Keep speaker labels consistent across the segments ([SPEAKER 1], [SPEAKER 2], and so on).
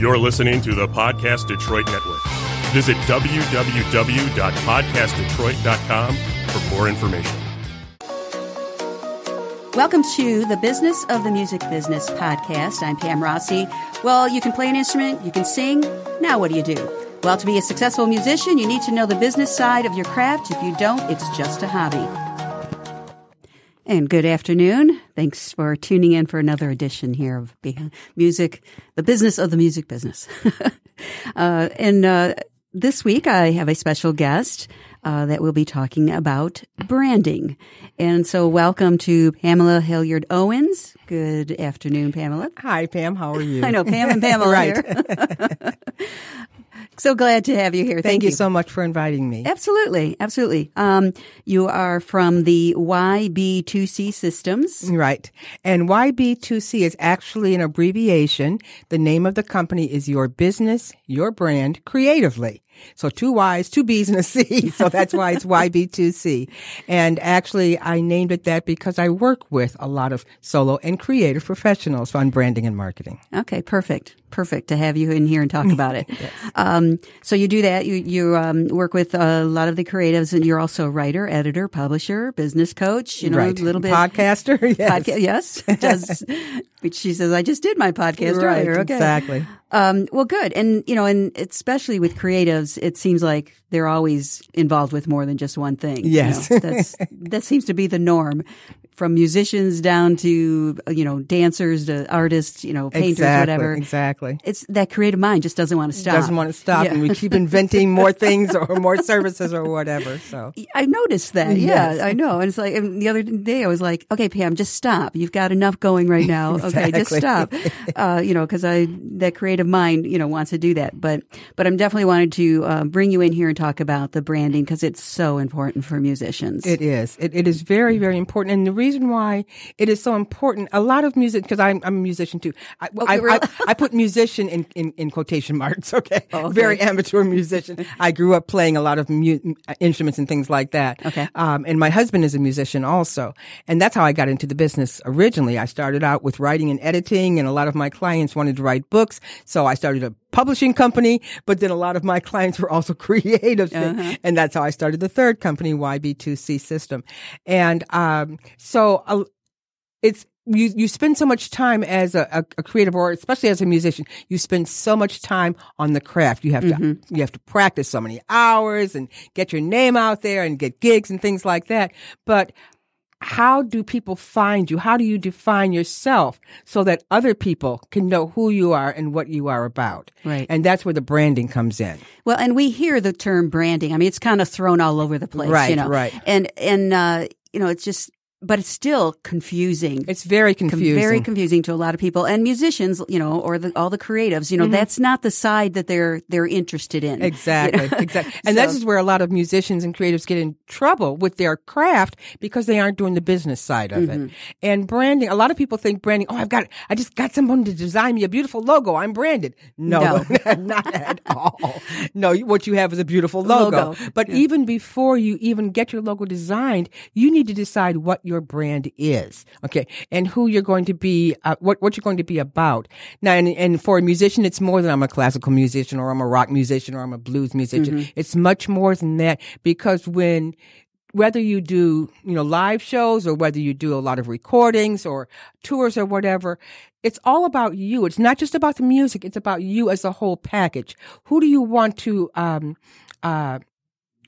[SPEAKER 1] You're listening to the Podcast Detroit Network. Visit www.podcastdetroit.com for more information.
[SPEAKER 2] Welcome to the Business of the Music Business podcast. I'm Pam Rossi. Well, you can play an instrument, you can sing. Now, what do you do? Well, to be a successful musician, you need to know the business side of your craft. If you don't, it's just a hobby. And good afternoon. Thanks for tuning in for another edition here of Music, the business of the music business. uh, and uh, this week I have a special guest uh, that will be talking about branding. And so, welcome to Pamela Hilliard Owens. Good afternoon, Pamela.
[SPEAKER 3] Hi, Pam. How are you?
[SPEAKER 2] I know Pam and Pamela
[SPEAKER 3] right.
[SPEAKER 2] here. So glad to have you here. Thank,
[SPEAKER 3] Thank you. you. so much for inviting me.
[SPEAKER 2] Absolutely, absolutely. Um, you are from the YB2C systems,
[SPEAKER 3] right? And YB2C is actually an abbreviation. The name of the company is Your Business, Your Brand, Creatively. So two Y's, two B's, and a C. So that's why it's YB2C. And actually, I named it that because I work with a lot of solo and creative professionals on branding and marketing.
[SPEAKER 2] Okay, perfect. Perfect to have you in here and talk about it. yes. um, so you do that. You, you um, work with a lot of the creatives, and you're also a writer, editor, publisher, business coach. You know,
[SPEAKER 3] right.
[SPEAKER 2] a little bit
[SPEAKER 3] podcaster. Yes,
[SPEAKER 2] Podca- yes. Does, she says, "I just did my podcast
[SPEAKER 3] right,
[SPEAKER 2] earlier." Okay,
[SPEAKER 3] exactly.
[SPEAKER 2] Um, well, good. And, you know, and especially with creatives, it seems like they're always involved with more than just one thing.
[SPEAKER 3] Yes.
[SPEAKER 2] You know, that's, that seems to be the norm from musicians down to you know dancers to artists, you know painters,
[SPEAKER 3] exactly,
[SPEAKER 2] whatever.
[SPEAKER 3] Exactly.
[SPEAKER 2] It's that creative mind just doesn't want to stop.
[SPEAKER 3] Doesn't want to stop,
[SPEAKER 2] yeah.
[SPEAKER 3] and we keep inventing more things or more services or whatever. So
[SPEAKER 2] I noticed that. Yeah,
[SPEAKER 3] yes.
[SPEAKER 2] I know. And it's like and the other day I was like, okay, Pam, just stop. You've got enough going right now.
[SPEAKER 3] exactly.
[SPEAKER 2] Okay, just stop. Uh, you know, because I that creative mind, you know, wants to do that. But but I'm definitely wanted to uh, bring you in here and talk about the branding because it's so important for musicians.
[SPEAKER 3] It is. It, it is very very important, and the reason why it is so important. A lot of music, because I'm, I'm, a musician too. I,
[SPEAKER 2] oh,
[SPEAKER 3] I, I, I, put musician in, in, in quotation marks. Okay?
[SPEAKER 2] Oh, okay.
[SPEAKER 3] Very amateur musician. I grew up playing a lot of mu- instruments and things like that.
[SPEAKER 2] Okay.
[SPEAKER 3] Um, and my husband is a musician also. And that's how I got into the business originally. I started out with writing and editing and a lot of my clients wanted to write books. So I started a publishing company, but then a lot of my clients were also creative.
[SPEAKER 2] Uh-huh.
[SPEAKER 3] And that's how I started the third company, YB2C system. And, um, so, uh, it's you you spend so much time as a, a, creative or especially as a musician you spend so much time on the craft you have to
[SPEAKER 2] mm-hmm.
[SPEAKER 3] you have to practice so many hours and get your name out there and get gigs and things like that but how do people find you? How do you define yourself so that other people can know who you are and what you are about?
[SPEAKER 2] Right.
[SPEAKER 3] And that's where the branding comes in.
[SPEAKER 2] Well and we hear the term branding. I mean it's kind of thrown all over the place
[SPEAKER 3] right
[SPEAKER 2] you know.
[SPEAKER 3] right.
[SPEAKER 2] And and uh you know it's just but it's still confusing.
[SPEAKER 3] It's very confusing.
[SPEAKER 2] Very confusing to a lot of people and musicians, you know, or the, all the creatives. You know, mm-hmm. that's not the side that they're they're interested in.
[SPEAKER 3] Exactly, you know? exactly. And so, this is where a lot of musicians and creatives get in trouble with their craft because they aren't doing the business side of mm-hmm. it. And branding, a lot of people think branding. Oh, I've got, I just got someone to design me a beautiful logo. I'm branded. No,
[SPEAKER 2] no.
[SPEAKER 3] not at all. No, what you have is a beautiful logo.
[SPEAKER 2] logo.
[SPEAKER 3] But
[SPEAKER 2] yeah.
[SPEAKER 3] even before you even get your logo designed, you need to decide what your brand is, okay, and who you're going to be, uh, what what you're going to be about. Now, and, and, for a musician, it's more than I'm a classical musician or I'm a rock musician or I'm a blues musician.
[SPEAKER 2] Mm-hmm.
[SPEAKER 3] It's much more than that because when whether you do, you know, live shows or whether you do a lot of recordings or tours or whatever, it's all about you. It's not just about the music. It's about you as a whole package. Who do you want to, um, uh,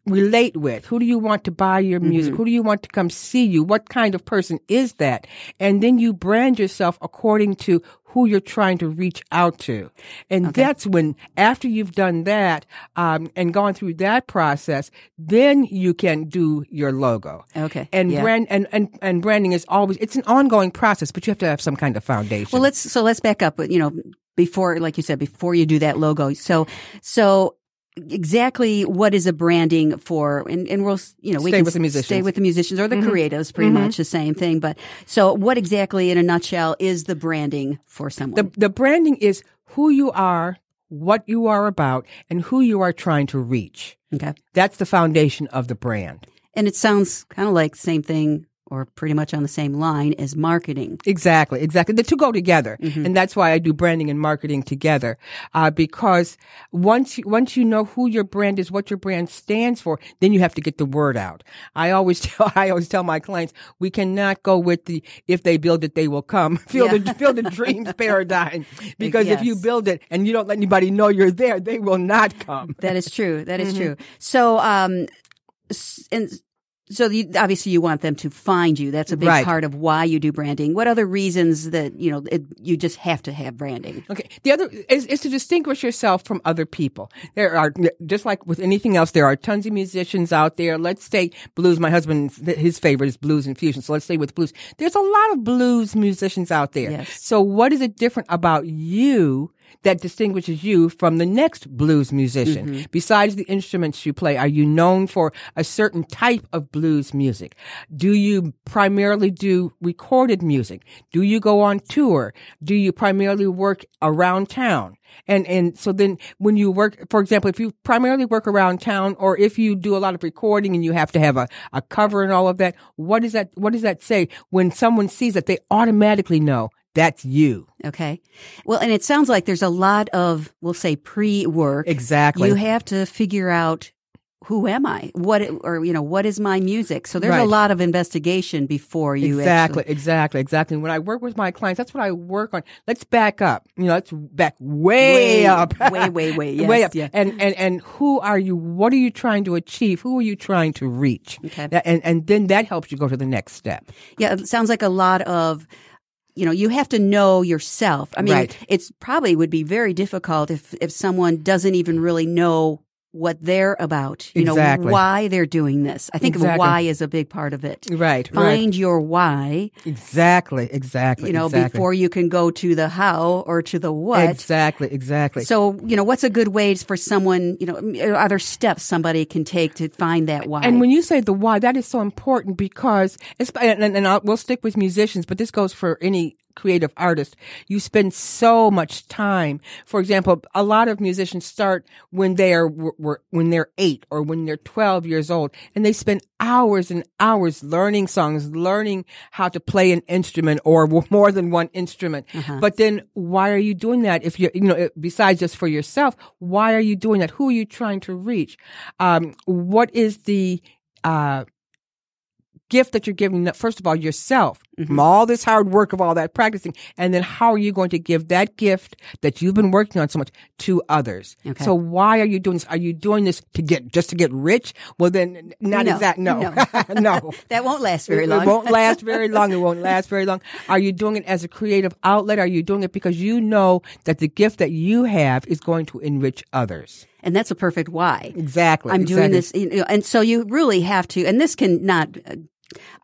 [SPEAKER 3] relate with? Who do you want to buy your music?
[SPEAKER 2] Mm-hmm.
[SPEAKER 3] Who do you want to come see you? What kind of person is that? And then you brand yourself according to who you're trying to reach out to. And
[SPEAKER 2] Okay.
[SPEAKER 3] that's when, after you've done that, um, and gone through that process, then you can do your logo.
[SPEAKER 2] Okay.
[SPEAKER 3] And
[SPEAKER 2] Yeah.
[SPEAKER 3] brand, and, and, and branding is always, it's an ongoing process, but you have to have some kind of foundation.
[SPEAKER 2] Well, let's so let's back up. You know, before, like you said, before you do that logo. So, so exactly what is a branding for? And, and we'll, you know, we
[SPEAKER 3] Stay
[SPEAKER 2] can
[SPEAKER 3] with the musicians.
[SPEAKER 2] stay with the musicians or the mm-hmm. creatives, pretty mm-hmm. much the same thing. But so, what exactly, in a nutshell, is the branding for someone?
[SPEAKER 3] the, the branding is who you are, what you are about, and who you are trying to reach.
[SPEAKER 2] okay,
[SPEAKER 3] That's the foundation of the brand.
[SPEAKER 2] and it sounds kind of like same thing or pretty much on the same line as marketing.
[SPEAKER 3] Exactly, exactly. The two go together,
[SPEAKER 2] Mm-hmm.
[SPEAKER 3] and that's why I do branding and marketing together. Uh, because once you, once you know who your brand is, what your brand stands for, then you have to get the word out. I always tell I always tell my clients we cannot go with the if they build it they will come. Feel
[SPEAKER 2] Yeah.
[SPEAKER 3] the feel the dreams paradigm because if you build it and you don't let anybody know you're there, they will not come.
[SPEAKER 2] That is true. That is
[SPEAKER 3] Mm-hmm.
[SPEAKER 2] true. So, um, and so obviously you want them to find you. That's a big
[SPEAKER 3] Right.
[SPEAKER 2] part of why you do branding. What other reasons that you know it, you just have to have branding?
[SPEAKER 3] Okay. The other is, is to distinguish yourself from other people. There are, just like with anything else, there are tons of musicians out there. Let's say blues. My husband, his favorite is blues and fusion. So let's say with blues, there's a lot of blues musicians out there.
[SPEAKER 2] Yes.
[SPEAKER 3] So what is it different about you that distinguishes you from the next blues musician? Mm-hmm. Besides the instruments you play, are you known for a certain type of blues music? Do you primarily do recorded music? Do you go on tour? Do you primarily work around town? And, and so then when you work, for example, if you primarily work around town or if you do a lot of recording and you have to have a, a cover and all of that, what does that, what does that say when someone sees that they automatically know that's you?
[SPEAKER 2] Okay. Well, and it sounds like there's a lot of, we'll say, pre work.
[SPEAKER 3] Exactly.
[SPEAKER 2] You have to figure out who am I? What, or, you know, what is my music? So there's a lot of investigation before you
[SPEAKER 3] exactly,
[SPEAKER 2] actually.
[SPEAKER 3] exactly, exactly. When I work with my clients, that's what I work on. Let's back up. You know, let's back way,
[SPEAKER 2] Way,
[SPEAKER 3] up,
[SPEAKER 2] way, way, way. Yes,
[SPEAKER 3] way up.
[SPEAKER 2] yeah.
[SPEAKER 3] And and and who are you? What are you trying to achieve? Who are you trying to reach?
[SPEAKER 2] Okay.
[SPEAKER 3] And and then that helps you go to the next step.
[SPEAKER 2] Yeah, it sounds like a lot of you know, you have to know yourself. I mean,
[SPEAKER 3] Right.
[SPEAKER 2] it's probably would be very difficult if if someone doesn't even really know what they're about. You
[SPEAKER 3] Exactly.
[SPEAKER 2] know, why they're doing this. I think
[SPEAKER 3] Exactly.
[SPEAKER 2] why is a big part of it.
[SPEAKER 3] Right. right.
[SPEAKER 2] Find your why,
[SPEAKER 3] Exactly. Exactly.
[SPEAKER 2] you know,
[SPEAKER 3] exactly.
[SPEAKER 2] before you can go to the how or to the what.
[SPEAKER 3] Exactly. Exactly.
[SPEAKER 2] So, you know, what's a good way for someone, you know, are uh, there steps somebody can take to find that why?
[SPEAKER 3] And when you say the why, that is so important because, it's, and, and I'll, we'll stick with musicians, but this goes for any creative artist. You spend so much time. For example, a lot of musicians start when they are when they're eight or when they're twelve years old, and they spend hours and hours learning songs, learning how to play an instrument or more than one instrument. But then, why are you doing that? If you're, you know, besides just for yourself, why are you doing that? Who are you trying to reach? Um, what is the uh, gift that you're giving first of all yourself mm-hmm. from all this hard work of all that practicing and then how are you going to give that gift that you've been working on so much to others
[SPEAKER 2] Okay.
[SPEAKER 3] so why are you doing this are you doing this to get just to get rich well then not
[SPEAKER 2] No,
[SPEAKER 3] exact no
[SPEAKER 2] no.
[SPEAKER 3] no
[SPEAKER 2] that won't last very
[SPEAKER 3] it,
[SPEAKER 2] long.
[SPEAKER 3] It won't last very long. It won't last very long. Are you doing it as a creative outlet? Are you doing it because you know that the gift that you have is going to enrich others?
[SPEAKER 2] and that's a perfect why.
[SPEAKER 3] Exactly.
[SPEAKER 2] I'm doing
[SPEAKER 3] exactly.
[SPEAKER 2] this, you know, and so you really have to, and this can not. Uh,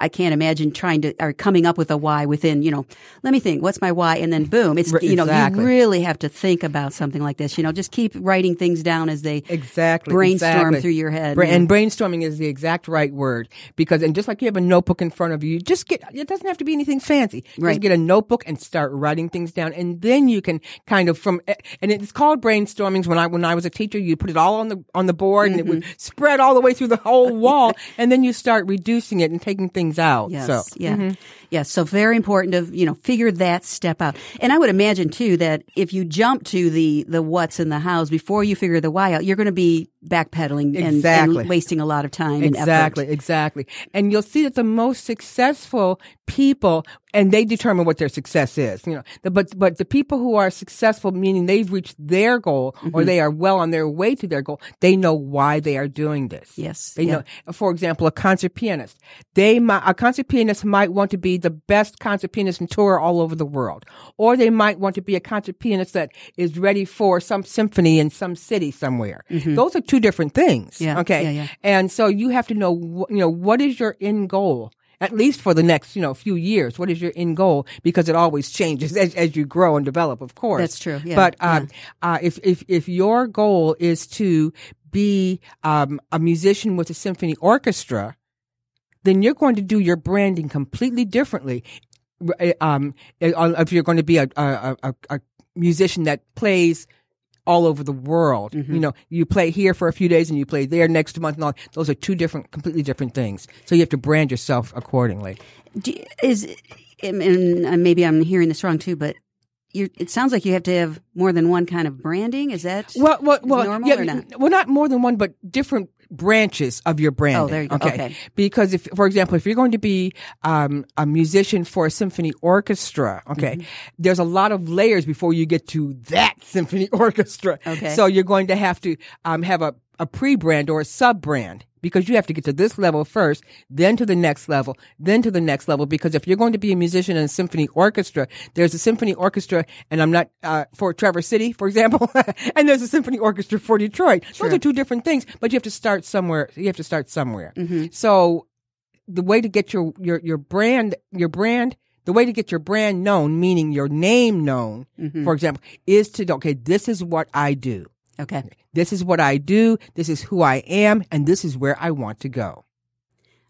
[SPEAKER 2] I can't imagine trying to or coming up with a why within, you know, let me think, what's my why? And then boom, it's, you know,
[SPEAKER 3] exactly.
[SPEAKER 2] you really have to think about something like this. You know, just keep writing things down as they
[SPEAKER 3] Exactly.
[SPEAKER 2] brainstorm
[SPEAKER 3] exactly.
[SPEAKER 2] through your head.
[SPEAKER 3] Bra-. And brainstorming is the exact right word because, and just like you have a notebook in front of you, just get, it doesn't have to be anything fancy.
[SPEAKER 2] Right.
[SPEAKER 3] Just get a notebook and start writing things down. And then you can kind of from, and it's called brainstormings. When I, when I was a teacher, you put it all on the, on the board and it would
[SPEAKER 2] Mm-hmm.
[SPEAKER 3] spread all the way through the whole wall. and then you start reducing it and taking things out.
[SPEAKER 2] Yes.
[SPEAKER 3] So,
[SPEAKER 2] yeah. Mm-hmm. Yes. So very important to, you know, figure that step out. And I would imagine too that if you jump to the, the what's in the hows before you figure the why out, you're going to be backpedaling and,
[SPEAKER 3] Exactly.
[SPEAKER 2] and wasting a lot of time and
[SPEAKER 3] Exactly,
[SPEAKER 2] effort.
[SPEAKER 3] exactly. And you'll see that the most successful people, and they determine what their success is, you know, the, but, but the people who are successful, meaning they've reached their goal or
[SPEAKER 2] Mm-hmm.
[SPEAKER 3] they are well on their way to their goal, they know why they are doing this.
[SPEAKER 2] Yes,
[SPEAKER 3] They
[SPEAKER 2] yeah.
[SPEAKER 3] know, for example, a concert pianist. They might, a concert pianist might want to be the best concert pianist and tour all over the world. Or they might want to be a concert pianist that is ready for some symphony in some city somewhere. Those are two different things.
[SPEAKER 2] Mm-hmm. Yeah,
[SPEAKER 3] Okay.
[SPEAKER 2] yeah, yeah.
[SPEAKER 3] And so you have to know, you know, what is your end goal? At least for the next, you know, few years, what is your end goal? Because it always changes as, as you grow and develop, of course.
[SPEAKER 2] That's true, yeah,
[SPEAKER 3] But um, uh, if if if your goal is to be um, a musician with a symphony orchestra, then you're going to do your branding completely differently. Um, uh, if you're going to be a a, a, a musician that plays all over the world. You know, you play here for a few days and you play there next month and all. Those are two different, completely different things. So you have to brand yourself accordingly.
[SPEAKER 2] Is and and maybe I'm hearing this wrong too, but you it sounds like you have to have more than one kind of branding. Is that
[SPEAKER 3] Well, well, well,
[SPEAKER 2] normal
[SPEAKER 3] yeah,
[SPEAKER 2] or not?
[SPEAKER 3] well, not more than one, but different branches of your brand.
[SPEAKER 2] Oh, there you go. Okay.
[SPEAKER 3] Because if, for example, if you're going to be um, a musician for a symphony orchestra, okay,
[SPEAKER 2] Mm-hmm.
[SPEAKER 3] there's a lot of layers before you get to that symphony orchestra.
[SPEAKER 2] Okay.
[SPEAKER 3] So you're going to have to um, have a, a pre-brand or a sub-brand because you have to get to this level first, then to the next level, then to the next level. Because if you're going to be a musician in a symphony orchestra, there's a symphony orchestra, and I'm not uh, for Traverse City, for example, and there's a symphony orchestra for Detroit. Those are two different things, but you have to start somewhere. You have to start somewhere. So the way to get your your your brand your brand the way to get your brand known meaning your name known for example is to okay this is what i do
[SPEAKER 2] okay?
[SPEAKER 3] this is what i do this is who i am and this is where i want to go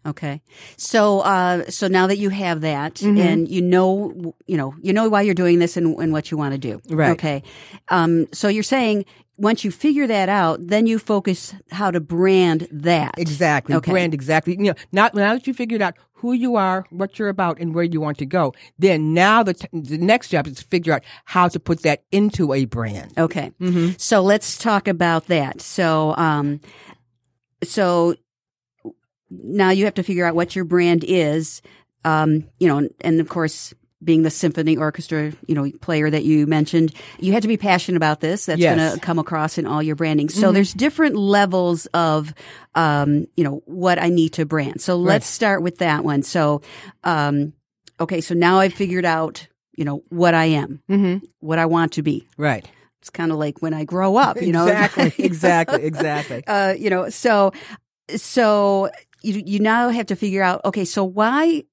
[SPEAKER 2] Okay. So, uh, so now that you have that
[SPEAKER 3] Mm-hmm.
[SPEAKER 2] and you know, you know, you know why you're doing this and, and what you want to do.
[SPEAKER 3] Right.
[SPEAKER 2] Okay. Um, so you're saying once you figure that out, then you focus how to brand that.
[SPEAKER 3] exactly
[SPEAKER 2] Okay.
[SPEAKER 3] brand exactly you know not now that you figured out who you are what you're about and where you want to go then now the, t- the next job is to figure out how to put that into a brand
[SPEAKER 2] Okay.
[SPEAKER 3] Mm-hmm.
[SPEAKER 2] So let's talk about that. So, um, so now you have to figure out what your brand is. Um, you know, and, and of course, being the symphony orchestra, you know, player that you mentioned, you had to be passionate about this. That's
[SPEAKER 3] Yes. Mm-hmm.
[SPEAKER 2] going to come across in all your branding. So there's different levels of, um, you know, what I need to brand. So let's start with that one. So, um, okay. So now I've figured out, you know, what I am,
[SPEAKER 3] mm-hmm.
[SPEAKER 2] what I want to be.
[SPEAKER 3] right
[SPEAKER 2] It's kind of like when I grow up, you know.
[SPEAKER 3] exactly exactly exactly
[SPEAKER 2] uh, you know, so so you you now have to figure out, okay, so why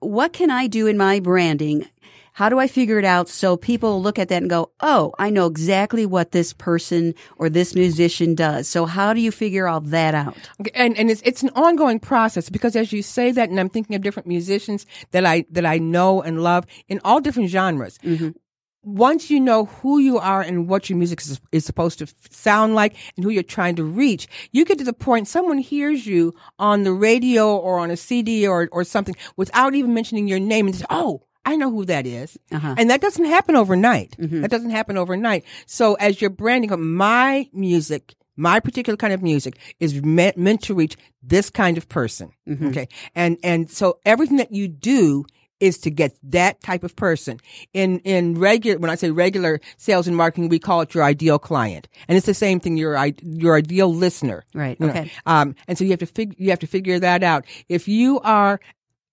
[SPEAKER 2] what can I do in my branding? How do I figure it out so people look at that and go, "Oh, I know exactly what this person or this musician does." So how do you figure all that out?
[SPEAKER 3] And and it's it's an ongoing process because as you say that, and I'm thinking of different musicians that I that I know and love in all different genres. Mm-hmm. Once you know who you are and what your music is, is supposed to sound like and who you're trying to reach, you get to the point someone hears you on the radio or on a CD or or something without even mentioning your name and say, "Oh." I know who that is.
[SPEAKER 2] Uh-huh.
[SPEAKER 3] And that doesn't happen overnight. That doesn't happen overnight. So as you're branding up my music, my particular kind of music is meant, meant to reach this kind of person. Okay. And, and so everything that you do is to get that type of person. In, in regular, when I say regular sales and marketing, we call it your ideal client. And it's the same thing, your, your ideal listener.
[SPEAKER 2] Right,
[SPEAKER 3] know,
[SPEAKER 2] okay.
[SPEAKER 3] Um, and so you have to fig, you have to figure that out. If you are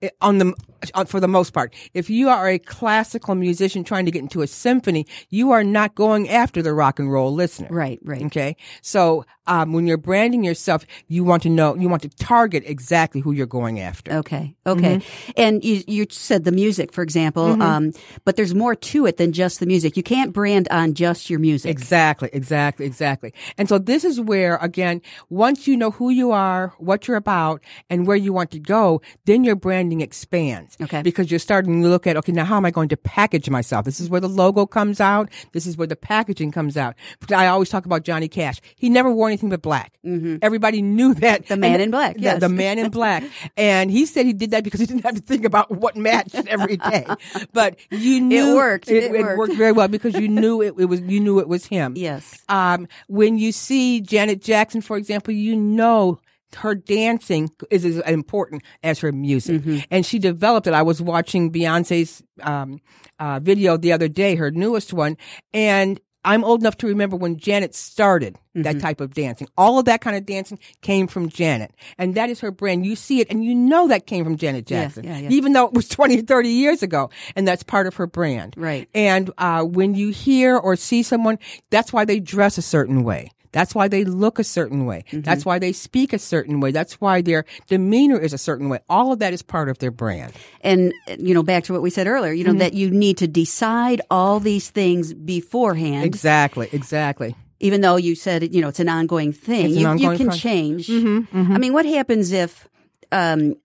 [SPEAKER 3] eh, on the on- for the most part, if you are a classical musician trying to get into a symphony, you are not going after the rock and roll listener.
[SPEAKER 2] Right, right.
[SPEAKER 3] Okay. So um, when you're branding yourself, you want to know, you want to target exactly who you're going after.
[SPEAKER 2] Okay. Okay. And you you said the music, for example, um, but there's more to it than just the music. You can't brand on just your music.
[SPEAKER 3] Exactly, exactly, exactly. And so this is where, again, once you know who you are, what you're about, and where you want to go, then your branding expands.
[SPEAKER 2] Okay.
[SPEAKER 3] Because you're starting to look at, okay, now how am I going to package myself? This is where the logo comes out. This is where the packaging comes out. I always talk about Johnny Cash. He never wore anything but black. Everybody knew that.
[SPEAKER 2] Mm-hmm. The man
[SPEAKER 3] And-
[SPEAKER 2] in black,
[SPEAKER 3] the-
[SPEAKER 2] yes.
[SPEAKER 3] The man in black. And he said he did that because he didn't have to think about what matched every day. But you knew
[SPEAKER 2] worked.
[SPEAKER 3] It,
[SPEAKER 2] It
[SPEAKER 3] it
[SPEAKER 2] worked.
[SPEAKER 3] worked very well because you knew it, it was you knew it was him.
[SPEAKER 2] Yes.
[SPEAKER 3] Um, when you see Janet Jackson, for example, you know her dancing is as important as her music,
[SPEAKER 2] Mm-hmm.
[SPEAKER 3] and she developed it. I was watching Beyonce's um, uh, video the other day, her newest one, and. I'm old enough to remember when Janet started
[SPEAKER 2] Mm-hmm.
[SPEAKER 3] that type of dancing. All of that kind of dancing came from Janet. And that is her brand. You see it and you know that came from Janet
[SPEAKER 2] Yeah,
[SPEAKER 3] Jackson.
[SPEAKER 2] yeah, yeah.
[SPEAKER 3] Even though it was 20, 30 years ago. And that's part of her brand.
[SPEAKER 2] Right.
[SPEAKER 3] And uh, when you hear or see someone, that's why they dress a certain way. That's why they look a certain way.
[SPEAKER 2] Mm-hmm.
[SPEAKER 3] That's why they speak a certain way. That's why their demeanor is a certain way. All of that is part of their brand.
[SPEAKER 2] And, you know, back to what we said earlier, you know,
[SPEAKER 3] Mm-hmm.
[SPEAKER 2] that you need to decide all these things beforehand,
[SPEAKER 3] Exactly, exactly.
[SPEAKER 2] even though you said, you know, it's an ongoing thing.
[SPEAKER 3] An
[SPEAKER 2] you,
[SPEAKER 3] ongoing
[SPEAKER 2] you can
[SPEAKER 3] process.
[SPEAKER 2] change.
[SPEAKER 3] Mm-hmm,
[SPEAKER 2] I mean, what happens if, um,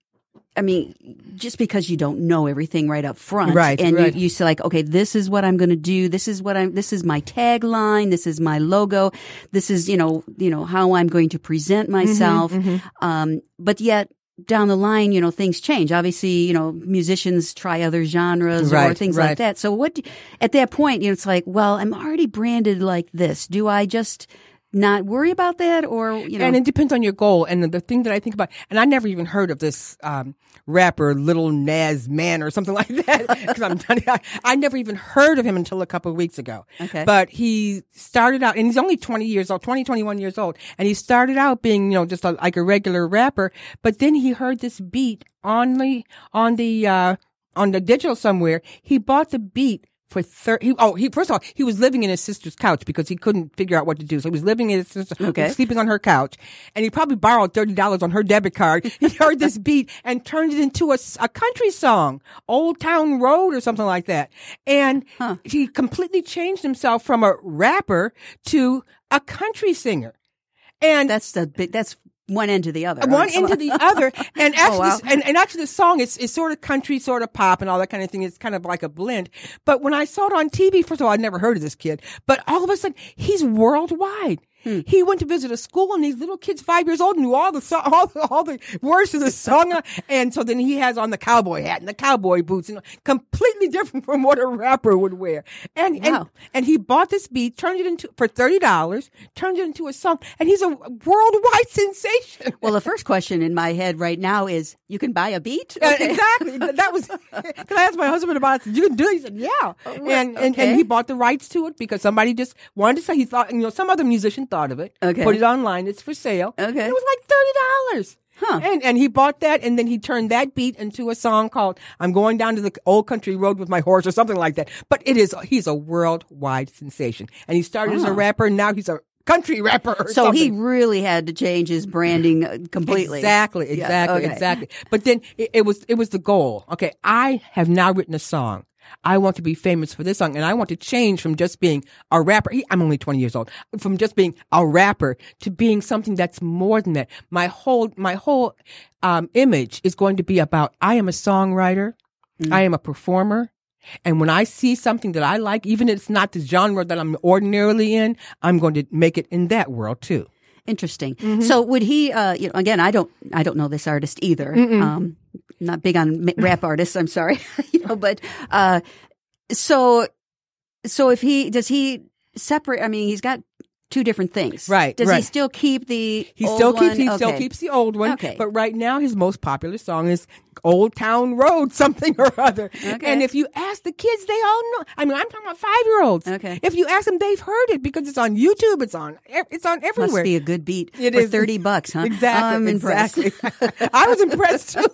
[SPEAKER 2] I mean, just because you don't know everything right up front,
[SPEAKER 3] Right,
[SPEAKER 2] And
[SPEAKER 3] right.
[SPEAKER 2] You, you say like, okay, this is what I'm going to do. This is what I'm. This is my tagline. This is my logo. This is you know you know how I'm going to present
[SPEAKER 3] Mm-hmm,
[SPEAKER 2] myself. Um, but yet down the line, you know, things change. Obviously, you know, musicians try other genres or things
[SPEAKER 3] right.
[SPEAKER 2] like that. So what? do- At that point, you know, it's like, well, I'm already branded like this. Do I just not worry about that, or you know?
[SPEAKER 3] And it depends on your goal. And the, the thing that I think about, and I never even heard of this um, rapper, Little Nas Man or something like that. Because I'm done. I, I never even heard of him until a couple of weeks ago.
[SPEAKER 2] Okay.
[SPEAKER 3] But he started out, and he's only 20 years old, 20, 21 years old. And he started out being, you know, just a, like a regular rapper. But then he heard this beat on the, on the, uh, on the digital somewhere. He bought the beat for thirty. He, oh, he first of all, he was living in his sister's couch because he couldn't figure out what to do. So he was living in his sister,
[SPEAKER 2] Okay.
[SPEAKER 3] sleeping on her couch, and he probably borrowed thirty dollars on her debit card. He heard this beat and turned it into a, a country song, "Old Town Road" or something like that. And he completely changed himself from a rapper to a country singer. And
[SPEAKER 2] that's the big. That's one end to the other.
[SPEAKER 3] one
[SPEAKER 2] right?
[SPEAKER 3] to the other. And oh, actually,
[SPEAKER 2] Oh, wow.
[SPEAKER 3] this, and, and actually, the song is, is sort of country, sort of pop, and all that kind of thing. It's kind of like a blend. But when I saw it on TV, first of all, I'd never heard of this kid. But all of a sudden, he's worldwide.
[SPEAKER 2] Hmm.
[SPEAKER 3] He went to visit a school, and these little kids, five years old, knew all the all, the- all the words to the song. And so then he has on the cowboy hat and the cowboy boots, and completely different from what a rapper would wear. And
[SPEAKER 2] Wow.
[SPEAKER 3] and and he bought this beat, turned it into for thirty dollars, turned it into a song, and he's a worldwide sensation.
[SPEAKER 2] Well, the first question in my head right now is, you can buy a beat.
[SPEAKER 3] Uh, exactly. That was. Because I asked my husband about it. Said, "You can do it." He said, "Yeah." And, and
[SPEAKER 2] okay.
[SPEAKER 3] and he bought the rights to it because somebody just wanted to say he thought. You know, some other musician thought of it.
[SPEAKER 2] Okay.
[SPEAKER 3] Put it online. It's for sale.
[SPEAKER 2] Okay.
[SPEAKER 3] And it was like thirty dollars.
[SPEAKER 2] Huh.
[SPEAKER 3] And and he bought that, and then he turned that beat into a song called "I'm Going Down to the Old Country Road with My Horse" or something like that. But it is he's a worldwide sensation, and he started as a rapper. and Now he's a country rapper. or
[SPEAKER 2] So he really had to change his branding uh, completely.
[SPEAKER 3] Exactly,
[SPEAKER 2] Yeah,
[SPEAKER 3] exactly,
[SPEAKER 2] okay.
[SPEAKER 3] exactly. But then it, it was it was the goal. Okay, I have now written a song. I want to be famous for this song, and I want to change from just being a rapper. I'm only 20 years old. From just being a rapper to being something that's more than that. My whole my whole um, image is going to be about I am a songwriter. I am a performer. And when I see something that I like, even if it's not the genre that I'm ordinarily in, I'm going to make it in that world too.
[SPEAKER 2] Interesting.
[SPEAKER 3] Mm-hmm.
[SPEAKER 2] So would he? Uh, you know, again, I don't, I don't know this artist either. Um, not big on rap artists. I'm sorry, you know, but uh, so, so if he does he separate? I mean, he's got two different things,
[SPEAKER 3] Right,
[SPEAKER 2] Does he still keep the?
[SPEAKER 3] He
[SPEAKER 2] old
[SPEAKER 3] still keeps
[SPEAKER 2] one?
[SPEAKER 3] he still keeps the old one.
[SPEAKER 2] Okay.
[SPEAKER 3] But right now his most popular song is Old Town Road something or other.
[SPEAKER 2] Okay.
[SPEAKER 3] And if you ask the kids, they all know. I mean, I'm talking about five year olds.
[SPEAKER 2] Okay.
[SPEAKER 3] If you ask them, they've heard it because it's on YouTube. It's on. It's on
[SPEAKER 2] Must
[SPEAKER 3] everywhere.
[SPEAKER 2] be a good beat
[SPEAKER 3] It
[SPEAKER 2] for
[SPEAKER 3] is.
[SPEAKER 2] thirty bucks, huh?
[SPEAKER 3] Exactly.
[SPEAKER 2] I'm impressed.
[SPEAKER 3] Exactly. I was impressed too.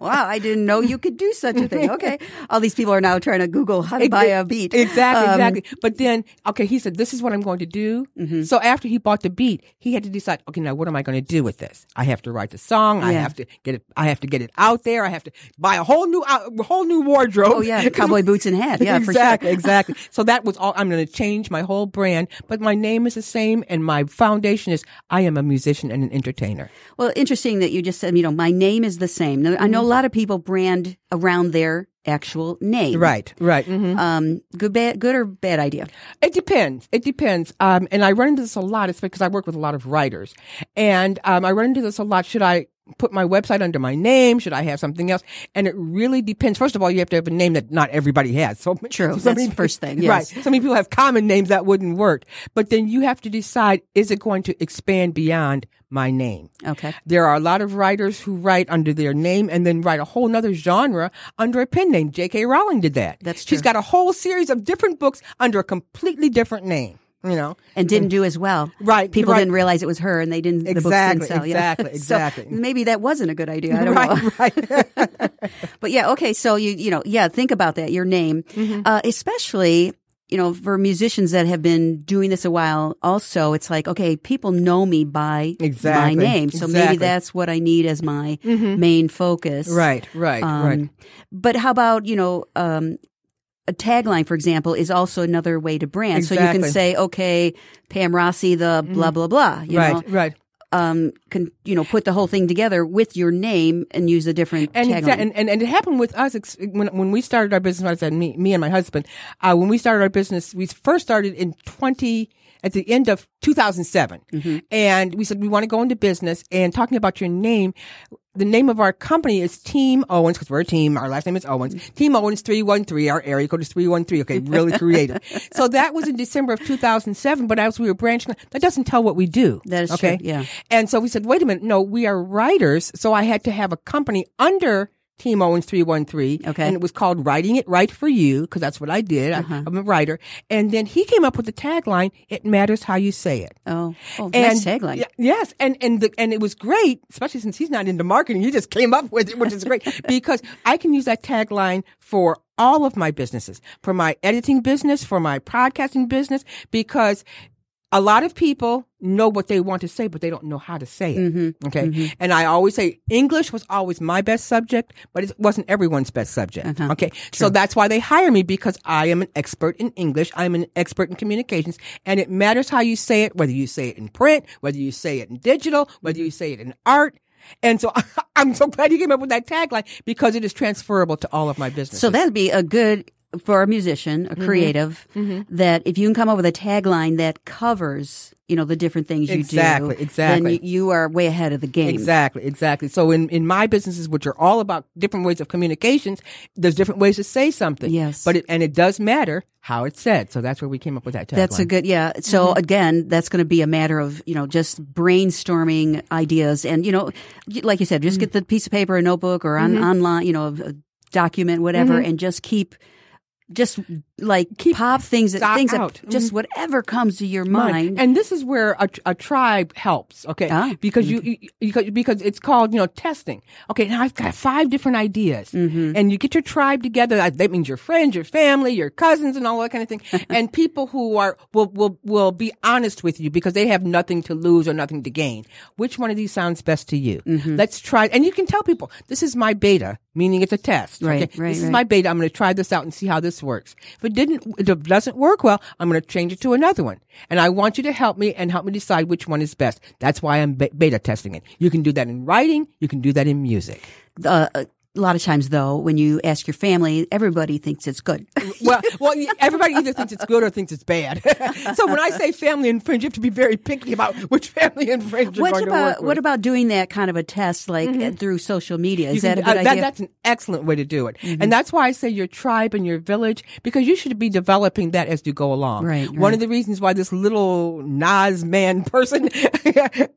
[SPEAKER 2] wow, I didn't know you could do such a thing. Okay, all these people are now trying to Google how to buy a beat.
[SPEAKER 3] Exactly,
[SPEAKER 2] Um,
[SPEAKER 3] exactly. But then, okay, he said, "This is what I'm going to do."
[SPEAKER 2] Mm-hmm.
[SPEAKER 3] So after he bought the beat, he had to decide, okay, now what am I going to do with this? I have to write the song. I have to get it. I have to get it out there. I have to buy a whole new, a whole new wardrobe.
[SPEAKER 2] Oh yeah, cowboy boots and hat. Yeah,
[SPEAKER 3] exactly,
[SPEAKER 2] for sure.
[SPEAKER 3] exactly. So that was all. I'm going to change my whole brand, but my name is the same, and my foundation is I am a musician and an entertainer.
[SPEAKER 2] Well, interesting that you just said, you know, my name is the same. Now, I know a lot of people brand around their actual name.
[SPEAKER 3] Right, right. hmm
[SPEAKER 2] Um, good, bad, good or bad idea.
[SPEAKER 3] It depends. It depends. Um, and I run into this a lot. It's because I work with a lot of writers, and um, I run into this a lot. Should I put my website under my name? Should I have something else? And it really depends. First of all, you have to have a name that not everybody has. So
[SPEAKER 2] True.
[SPEAKER 3] so
[SPEAKER 2] That's the first thing,
[SPEAKER 3] Right. So many people have common names that wouldn't work. But then you have to decide: is it going to expand beyond my name?
[SPEAKER 2] Okay.
[SPEAKER 3] There are a lot of writers who write under their name and then write a whole nother genre under a pen name. J.K. Rowling did that.
[SPEAKER 2] That's
[SPEAKER 3] She's
[SPEAKER 2] true.
[SPEAKER 3] got a whole series of different books under a completely different name. You know,
[SPEAKER 2] And didn't do as well.
[SPEAKER 3] Right,
[SPEAKER 2] People
[SPEAKER 3] right.
[SPEAKER 2] didn't realize it was her, and they didn't. the books
[SPEAKER 3] Exactly,
[SPEAKER 2] didn't sell.
[SPEAKER 3] exactly,
[SPEAKER 2] So
[SPEAKER 3] exactly.
[SPEAKER 2] maybe that wasn't a good idea. I don't know.
[SPEAKER 3] right, right.
[SPEAKER 2] But yeah, okay. So you you know, yeah, think about that. Your name,
[SPEAKER 3] Mm-hmm.
[SPEAKER 2] uh, especially you know, for musicians that have been doing this a while. Also, it's like okay, people know me by
[SPEAKER 3] Exactly,
[SPEAKER 2] my name, so
[SPEAKER 3] exactly.
[SPEAKER 2] maybe that's what I need as my main focus.
[SPEAKER 3] right, right,
[SPEAKER 2] Um,
[SPEAKER 3] right.
[SPEAKER 2] But how about you know? Um, a tagline, for example, is also another way to brand. So you can say, okay, Pam Rossi, the blah, blah, blah, you
[SPEAKER 3] right,
[SPEAKER 2] know,
[SPEAKER 3] right.
[SPEAKER 2] um, can you know put the whole thing together with your name and use a different
[SPEAKER 3] and,
[SPEAKER 2] tagline.
[SPEAKER 3] exa- and and and it happened with us ex- when when we started our business. I said me me and my husband. Uh, when we started our business, we first started in twenty at the end of 2007,
[SPEAKER 2] Mm-hmm.
[SPEAKER 3] and we said we want to go into business. And talking about your name, the name of our company is Team Owens because we're a team. Our last name is Owens.
[SPEAKER 2] Mm-hmm.
[SPEAKER 3] Team Owens three one three. Our area code is three one three. Okay, really creative. so that was in December of 2007. But as we were branching, that doesn't tell what we do.
[SPEAKER 2] That is true,
[SPEAKER 3] okay.
[SPEAKER 2] yeah.
[SPEAKER 3] And so we said, wait a minute, no, we are writers. So I had to have a company under Team Owens 313.
[SPEAKER 2] Okay.
[SPEAKER 3] And it was called Writing It Right for You, because that's what I did. I,
[SPEAKER 2] Uh-huh.
[SPEAKER 3] I'm a writer. And then he came up with the tagline, It Matters How You Say It.
[SPEAKER 2] oh, oh,
[SPEAKER 3] And
[SPEAKER 2] nice tagline.
[SPEAKER 3] y- yes, and and the, and it was great, especially since he's not into marketing. He just came up with it, which is great because I can use that tagline for all of my businesses, for my editing business, for my podcasting business, because a lot of people know what they want to say, but they don't know how to say it.
[SPEAKER 2] Mm-hmm.
[SPEAKER 3] Okay. And I always say English was always my best subject, but it wasn't everyone's best subject.
[SPEAKER 2] Uh-huh.
[SPEAKER 3] Okay. So that's why they hire me because I am an expert in English. I'm an expert in communications and it matters how you say it, whether you say it in print, whether you say it in digital, whether you say it in art. And so I'm so glad you came up with that tagline because it is transferable to all of my business.
[SPEAKER 2] So that'd be a good for a musician,
[SPEAKER 3] Mm-hmm.
[SPEAKER 2] a creative, that if you can come up with a tagline that covers, you know, the different things you
[SPEAKER 3] Exactly,
[SPEAKER 2] do,
[SPEAKER 3] exactly.
[SPEAKER 2] then you, are way ahead of the game.
[SPEAKER 3] Exactly, exactly. So in, in my businesses, which are all about different ways of communications, there's different ways to say something.
[SPEAKER 2] Yes.
[SPEAKER 3] But it, and it does matter how it's said. So that's where we came up with that tagline.
[SPEAKER 2] That's a good, yeah. So
[SPEAKER 3] Mm-hmm.
[SPEAKER 2] again, that's going to be a matter of, you know, just brainstorming ideas and, you know, like you said, just
[SPEAKER 3] Mm-hmm.
[SPEAKER 2] get the piece of paper, a notebook or on, online, you know, a document, whatever,
[SPEAKER 3] Mm-hmm.
[SPEAKER 2] and just keep, just like pop things that, things
[SPEAKER 3] out.
[SPEAKER 2] that, just whatever comes to your
[SPEAKER 3] Mind.
[SPEAKER 2] mind.
[SPEAKER 3] And this is where a, a tribe helps, okay?
[SPEAKER 2] Ah,
[SPEAKER 3] because you, you because because it's called you know testing. Okay, now I've got five different ideas,
[SPEAKER 2] Mm-hmm.
[SPEAKER 3] and you get your tribe together. That means your friends, your family, your cousins, and all that kind of thing. and people who are will will will be honest with you because they have nothing to lose or nothing to gain. Which one of these sounds best to you?
[SPEAKER 2] Mm-hmm.
[SPEAKER 3] Let's try, and you can tell people this is my beta, meaning it's a test.
[SPEAKER 2] Right,
[SPEAKER 3] okay?
[SPEAKER 2] right,
[SPEAKER 3] This is my beta. I'm going to try this out and see how this works. If it didn't, it doesn't work well, I'm going to change it to another one. And I want you to help me and help me decide which one is best. That's why I'm beta testing it. You can do that in writing. You can do that in music.
[SPEAKER 2] uh, a lot of times though, when you ask your family, everybody thinks it's good.
[SPEAKER 3] Well, well, everybody either thinks it's good or thinks it's bad. so when I say family and friends, you have to be very picky about which family and friends you're
[SPEAKER 2] what
[SPEAKER 3] going to
[SPEAKER 2] about
[SPEAKER 3] work with.
[SPEAKER 2] what about doing that kind of a test like uh, through social media? Is
[SPEAKER 3] You
[SPEAKER 2] that a good
[SPEAKER 3] uh, that-
[SPEAKER 2] idea? Mm-hmm.
[SPEAKER 3] that's an excellent way to do it. And that's why I say your tribe and your village, because you should be developing that as you go along.
[SPEAKER 2] Right,
[SPEAKER 3] One
[SPEAKER 2] right.
[SPEAKER 3] of the reasons why this little Nas man person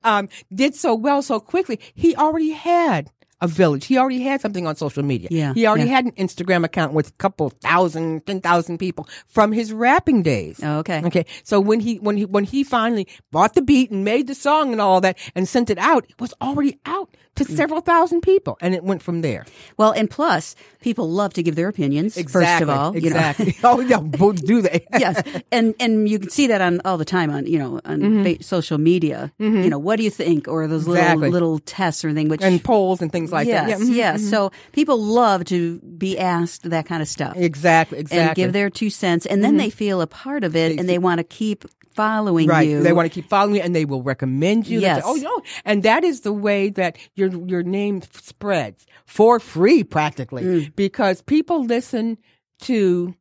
[SPEAKER 3] um, did so well so quickly, he already had a village. He already had something on social media.
[SPEAKER 2] Yeah,
[SPEAKER 3] He already
[SPEAKER 2] yeah.
[SPEAKER 3] had an Instagram account with a couple thousand, ten thousand people from his rapping days.
[SPEAKER 2] Oh, okay.
[SPEAKER 3] Okay. So when he when he when he finally bought the beat and made the song and all that and sent it out, it was already out to
[SPEAKER 2] Mm.
[SPEAKER 3] several thousand people, and it went from there.
[SPEAKER 2] well, and plus, people love to give their opinions. First of all, you know.
[SPEAKER 3] exactly. oh yeah, both do they?
[SPEAKER 2] yes, and and you can see that on all the time on you know on fa- social media. You know, what do you think, or those
[SPEAKER 3] Mm-hmm. Exactly.
[SPEAKER 2] little little tests or anything. Which
[SPEAKER 3] and polls and things like
[SPEAKER 2] yes,
[SPEAKER 3] that. Yeah. mhm.
[SPEAKER 2] yes. So people love to be asked that kind of stuff
[SPEAKER 3] Exactly. Exactly. Mm-hmm.
[SPEAKER 2] and give their two cents, and then they feel a part of it, and they want to keep following
[SPEAKER 3] Right.
[SPEAKER 2] you.
[SPEAKER 3] They want to keep following you and they will recommend you. They say,
[SPEAKER 2] Yes.
[SPEAKER 3] oh, no. And that is the way that your, your name spreads for free practically
[SPEAKER 2] Mm.
[SPEAKER 3] because people listen to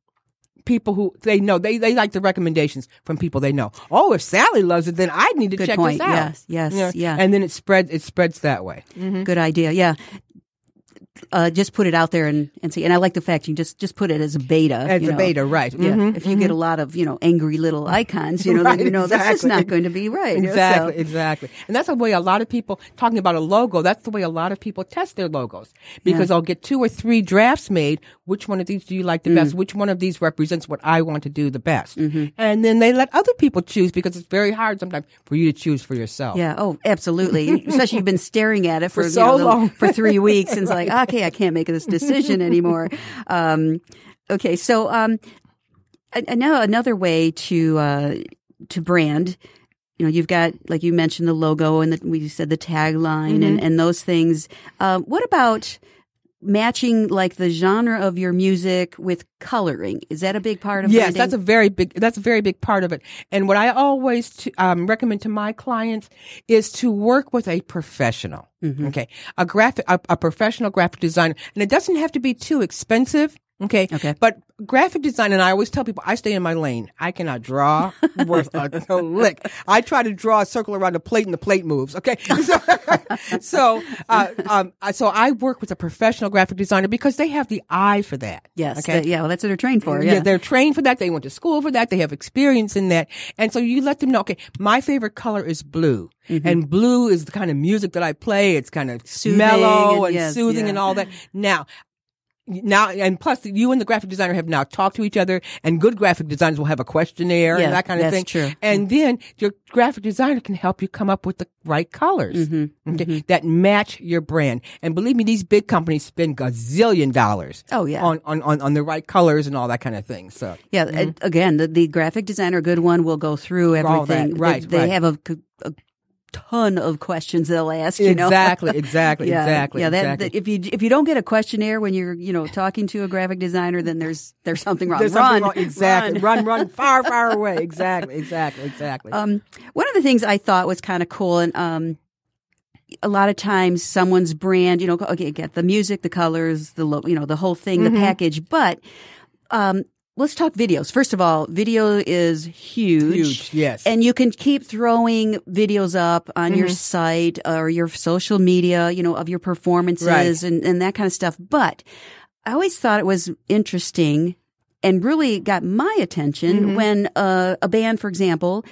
[SPEAKER 3] people who they know they, they like the recommendations from people they know. Oh, if Sally loves it, then I need to
[SPEAKER 2] Good
[SPEAKER 3] check
[SPEAKER 2] point.
[SPEAKER 3] this out.
[SPEAKER 2] Yes, yes,
[SPEAKER 3] know,
[SPEAKER 2] yeah.
[SPEAKER 3] And then it spreads, it spreads that way. Mm-hmm.
[SPEAKER 2] Good idea. Yeah. Uh, just put it out there and, and see. And I like the fact you just just put it as a beta.
[SPEAKER 3] As
[SPEAKER 2] you
[SPEAKER 3] a
[SPEAKER 2] know.
[SPEAKER 3] beta, right.
[SPEAKER 2] Yeah.
[SPEAKER 3] Mhm,
[SPEAKER 2] If you get a lot of you know angry little icons, you know,
[SPEAKER 3] Right,
[SPEAKER 2] then you know that's just not going to be right. you know,
[SPEAKER 3] Exactly,
[SPEAKER 2] so-
[SPEAKER 3] exactly. And that's the way a lot of people, talking about a logo, that's the way a lot of people test their logos. Because they'll get two or three drafts made. Which one of these do you like the
[SPEAKER 2] Mm.
[SPEAKER 3] best? Which one of these represents what I want to do the best? And then they let other people choose because it's very hard sometimes for you to choose for yourself.
[SPEAKER 2] Yeah. Oh, absolutely. Especially you've been staring at it for,
[SPEAKER 3] For
[SPEAKER 2] you
[SPEAKER 3] so
[SPEAKER 2] know, the-
[SPEAKER 3] long.
[SPEAKER 2] for three weeks, and it's like, okay, I can't make this decision anymore. Um, okay, so um, know another way to uh, to brand. You know, you've got like you mentioned the logo and the, we said the tagline
[SPEAKER 3] Mm-hmm.
[SPEAKER 2] and, and those things. Um, what about matching like the genre of your music with coloring. Is that a big part of
[SPEAKER 3] yes,
[SPEAKER 2] branding?
[SPEAKER 3] that's a very big that's a very big part of it. And what I always to, um, recommend to my clients is to work with a professional.
[SPEAKER 2] Mm-hmm.
[SPEAKER 3] Okay, a graphic a, a professional graphic designer, and it doesn't have to be too expensive. Okay.
[SPEAKER 2] Okay.
[SPEAKER 3] But graphic design, and I always tell people, I stay in my lane. I cannot draw worth a, lick. I try to draw a circle around the plate and the plate moves. Okay. So, so, uh, um, I- so I work with a professional graphic designer because they have the eye for that.
[SPEAKER 2] yes.
[SPEAKER 3] Okay.
[SPEAKER 2] yeah. Well, that's what they're trained for.
[SPEAKER 3] Yeah.
[SPEAKER 2] Yeah.
[SPEAKER 3] they're trained for that. They went to school for that. They have experience in that. And so you let them know, okay, my favorite color is blue. And blue is the kind of music that I play. It's kind of
[SPEAKER 2] Mm-hmm. Soothing
[SPEAKER 3] mellow
[SPEAKER 2] and
[SPEAKER 3] and
[SPEAKER 2] yes,
[SPEAKER 3] soothing
[SPEAKER 2] yeah.
[SPEAKER 3] and all that. Now, now, and plus you and the graphic designer have now talked to each other and good graphic designers will have a questionnaire
[SPEAKER 2] Yeah,
[SPEAKER 3] and that kind of
[SPEAKER 2] that's
[SPEAKER 3] thing.
[SPEAKER 2] true.
[SPEAKER 3] And then your graphic designer can help you come up with the right colors
[SPEAKER 2] Mm-hmm,
[SPEAKER 3] okay, that match your brand. And believe me, these big companies spend gazillion dollars
[SPEAKER 2] Oh, yeah.
[SPEAKER 3] on, on, on, on the right colors and all that kind of thing. So
[SPEAKER 2] Yeah, and again, the, the graphic designer, good one, will go through
[SPEAKER 3] Mm-hmm. All that,
[SPEAKER 2] everything. They-
[SPEAKER 3] right,
[SPEAKER 2] They,
[SPEAKER 3] right.
[SPEAKER 2] have a, a ton of questions they'll ask. You know,
[SPEAKER 3] Exactly, exactly,
[SPEAKER 2] yeah,
[SPEAKER 3] exactly,
[SPEAKER 2] Yeah, that,
[SPEAKER 3] exactly.
[SPEAKER 2] that- if you if you don't get a questionnaire when you're you know talking to a graphic designer, then there's there's something wrong.
[SPEAKER 3] There's
[SPEAKER 2] run,
[SPEAKER 3] something wrong. Exactly.
[SPEAKER 2] run.
[SPEAKER 3] Run, run, far, far away. Exactly, exactly, exactly.
[SPEAKER 2] Um, one of the things I thought was kind of cool, and um, a lot of times someone's brand, you know, okay, get the music, the colors, the lo- you know, the whole thing,
[SPEAKER 3] Mm-hmm.
[SPEAKER 2] the package, but um, let's talk videos. First of all, video is huge.
[SPEAKER 3] Huge, yes.
[SPEAKER 2] And you can keep throwing videos up on
[SPEAKER 3] Mm-hmm.
[SPEAKER 2] your site or your social media, you know, of your performances
[SPEAKER 3] Right.
[SPEAKER 2] and, and that kind of stuff. But I always thought it was interesting and really got my attention
[SPEAKER 3] Mm-hmm.
[SPEAKER 2] when uh, a band, for example,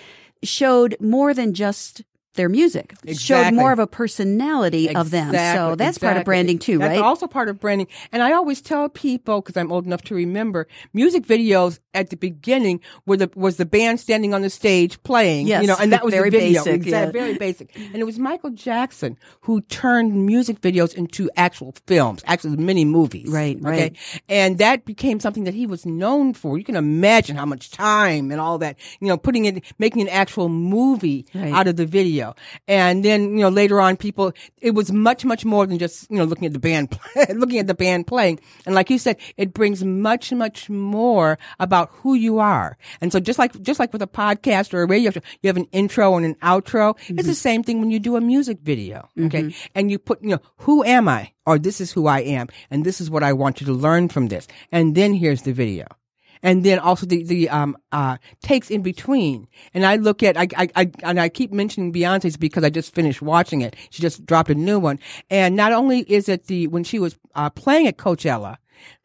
[SPEAKER 2] showed more than just their music, showed more of a personality of them. So
[SPEAKER 3] Exactly,
[SPEAKER 2] that's part of branding too,
[SPEAKER 3] That's
[SPEAKER 2] right?
[SPEAKER 3] also part of branding. And I always tell people, because I'm old enough to remember, music videos at the beginning were the was the band standing on the stage playing.
[SPEAKER 2] Yes,
[SPEAKER 3] you know, and that was
[SPEAKER 2] very
[SPEAKER 3] the video.
[SPEAKER 2] basic, yeah.
[SPEAKER 3] very basic. And it was Michael Jackson who turned music videos into actual films, actually mini movies.
[SPEAKER 2] Right,
[SPEAKER 3] Okay.
[SPEAKER 2] right.
[SPEAKER 3] And that became something that he was known for. You can imagine how much time and all that, you know, putting it, making an actual movie
[SPEAKER 2] Right.
[SPEAKER 3] out of the video. And then, you know, later on people, it was much, much more than just, you know, looking at the band, play, looking at the band playing. And like you said, it brings much, much more about who you are. And so just like, just like with a podcast or a radio show, you have an intro and an outro. It's the mm-hmm. same thing when you do a music video. Okay. Mm-hmm. And you put, you know, who am I? Or this is who I am. And this is what I want you to learn from this. And then here's the video and then also the the um uh takes in between. And I look at I I, I and I keep mentioning Beyonce's because I just finished watching it. She just dropped a new one, and not only is it the when she was uh, playing at Coachella,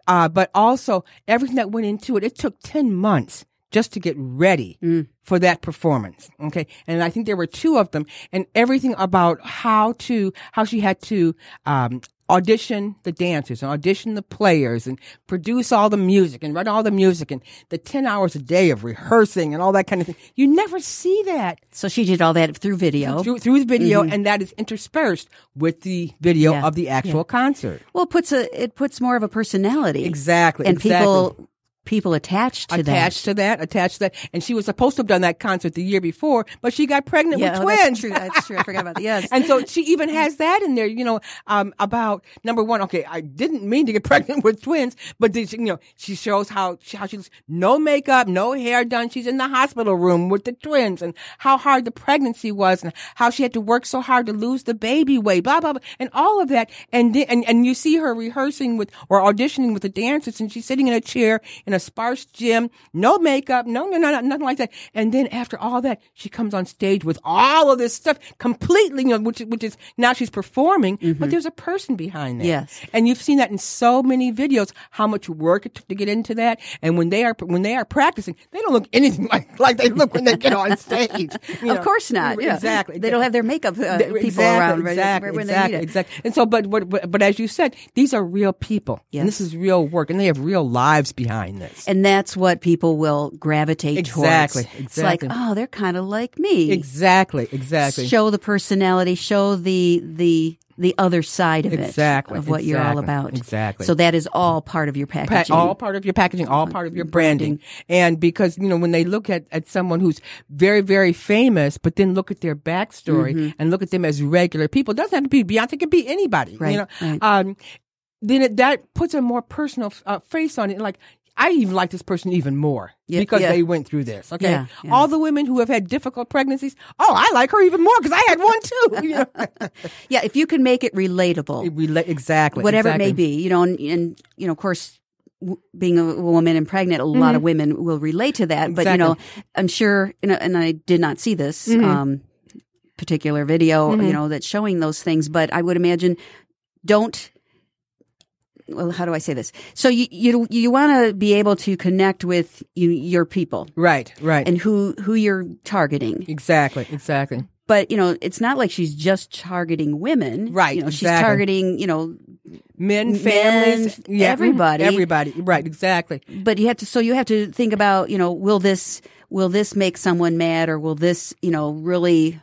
[SPEAKER 3] uh, but also everything that went into it. It took ten months just to get ready for that performance. Okay. And I think there were two of them and everything about how to, how she had to, um, audition the dancers and audition the players and produce all the music and write all the music and the 10 hours a day of rehearsing and all that kind of thing. You never see that
[SPEAKER 2] so she did all that through video.
[SPEAKER 3] through, through the video and that is interspersed with the video
[SPEAKER 2] Mm-hmm. Yeah.
[SPEAKER 3] of the actual concert.
[SPEAKER 2] Well, it puts a it puts more of a personality.
[SPEAKER 3] Exactly.
[SPEAKER 2] And
[SPEAKER 3] exactly.
[SPEAKER 2] people people attached to
[SPEAKER 3] attached to that, attached to that. And she was supposed to have done that concert the year before, but she got pregnant.
[SPEAKER 2] Yeah,
[SPEAKER 3] with
[SPEAKER 2] oh,
[SPEAKER 3] twins.
[SPEAKER 2] that's true. That's true. I forgot about that. Yes.
[SPEAKER 3] And so she even has that in there, you know, um, about number one. Okay, I didn't mean to get pregnant with twins, but she, you know, she shows how she how she's no makeup, no hair done. She's in the hospital room with the twins, and how hard the pregnancy was, and how she had to work so hard to lose the baby weight, blah blah blah, and all of that. And then, and and you see her rehearsing with or auditioning with the dancers, and she's sitting in a chair in a sparse gym, no makeup, no no no, no nothing like that. And then after all that, she comes on stage with all of this stuff completely, you know, which which is now she's performing, but there's a person behind that.
[SPEAKER 2] Yes.
[SPEAKER 3] and you've seen that in so many videos how much work it took to get into that. And when they are when they are practicing, they don't look anything like like they look when they get on stage. you
[SPEAKER 2] of course not. Yeah.
[SPEAKER 3] Exactly.
[SPEAKER 2] They don't have their makeup uh, people
[SPEAKER 3] exactly,
[SPEAKER 2] around right,
[SPEAKER 3] exactly,
[SPEAKER 2] right
[SPEAKER 3] exactly,
[SPEAKER 2] they need it.
[SPEAKER 3] exactly. And so, but, but but but as you said, these are real people,
[SPEAKER 2] Yes.
[SPEAKER 3] and this is real work, and they have real lives behind
[SPEAKER 2] And that's what people will gravitate
[SPEAKER 3] Exactly,
[SPEAKER 2] towards. It's like, oh, they're kind of like me.
[SPEAKER 3] exactly, exactly.
[SPEAKER 2] Show the personality, show the the the other side of it,
[SPEAKER 3] Exactly,
[SPEAKER 2] of what you're all about.
[SPEAKER 3] exactly.
[SPEAKER 2] So that is all part of your
[SPEAKER 3] Pa-
[SPEAKER 2] packaging.
[SPEAKER 3] all part of your packaging, all part of your branding. And because, you know, when they look at, at someone who's very, very famous, but then look at their backstory
[SPEAKER 2] Mm-hmm.
[SPEAKER 3] and look at them as regular people, it doesn't have to be Beyonce, it can be anybody.
[SPEAKER 2] Right,
[SPEAKER 3] You know,
[SPEAKER 2] right.
[SPEAKER 3] um, then it, that puts a more personal uh, face on it. Like, I even like this person even more
[SPEAKER 2] Yeah,
[SPEAKER 3] because
[SPEAKER 2] yeah.
[SPEAKER 3] they went through this. Okay.
[SPEAKER 2] Yeah.
[SPEAKER 3] All the women who have had difficult pregnancies, oh, I like her even more because I had one too. You know?
[SPEAKER 2] Yeah, if you can make it relatable,
[SPEAKER 3] It rela- exactly.
[SPEAKER 2] whatever it may be, you know, and, and you know, of course, w- being a woman and pregnant, a lot of mm-hmm. women will relate to that. But you know, I'm sure, and, and I did not see this mm-hmm. um, particular video, you mm-hmm. know, that's showing those things. But I would imagine, don't. Well, how do I say this? So you you you want to be able to connect with you, your people
[SPEAKER 3] Right, right.
[SPEAKER 2] and who who you're targeting.
[SPEAKER 3] exactly, exactly.
[SPEAKER 2] But you know, it's not like she's just targeting women,
[SPEAKER 3] Right,
[SPEAKER 2] You know, she's targeting you know
[SPEAKER 3] Men,
[SPEAKER 2] Men,
[SPEAKER 3] families, yeah, mhm,
[SPEAKER 2] everybody.
[SPEAKER 3] Everybody. Right, exactly.
[SPEAKER 2] but you have to so you have to think about you know will this will this make someone mad or will this you know really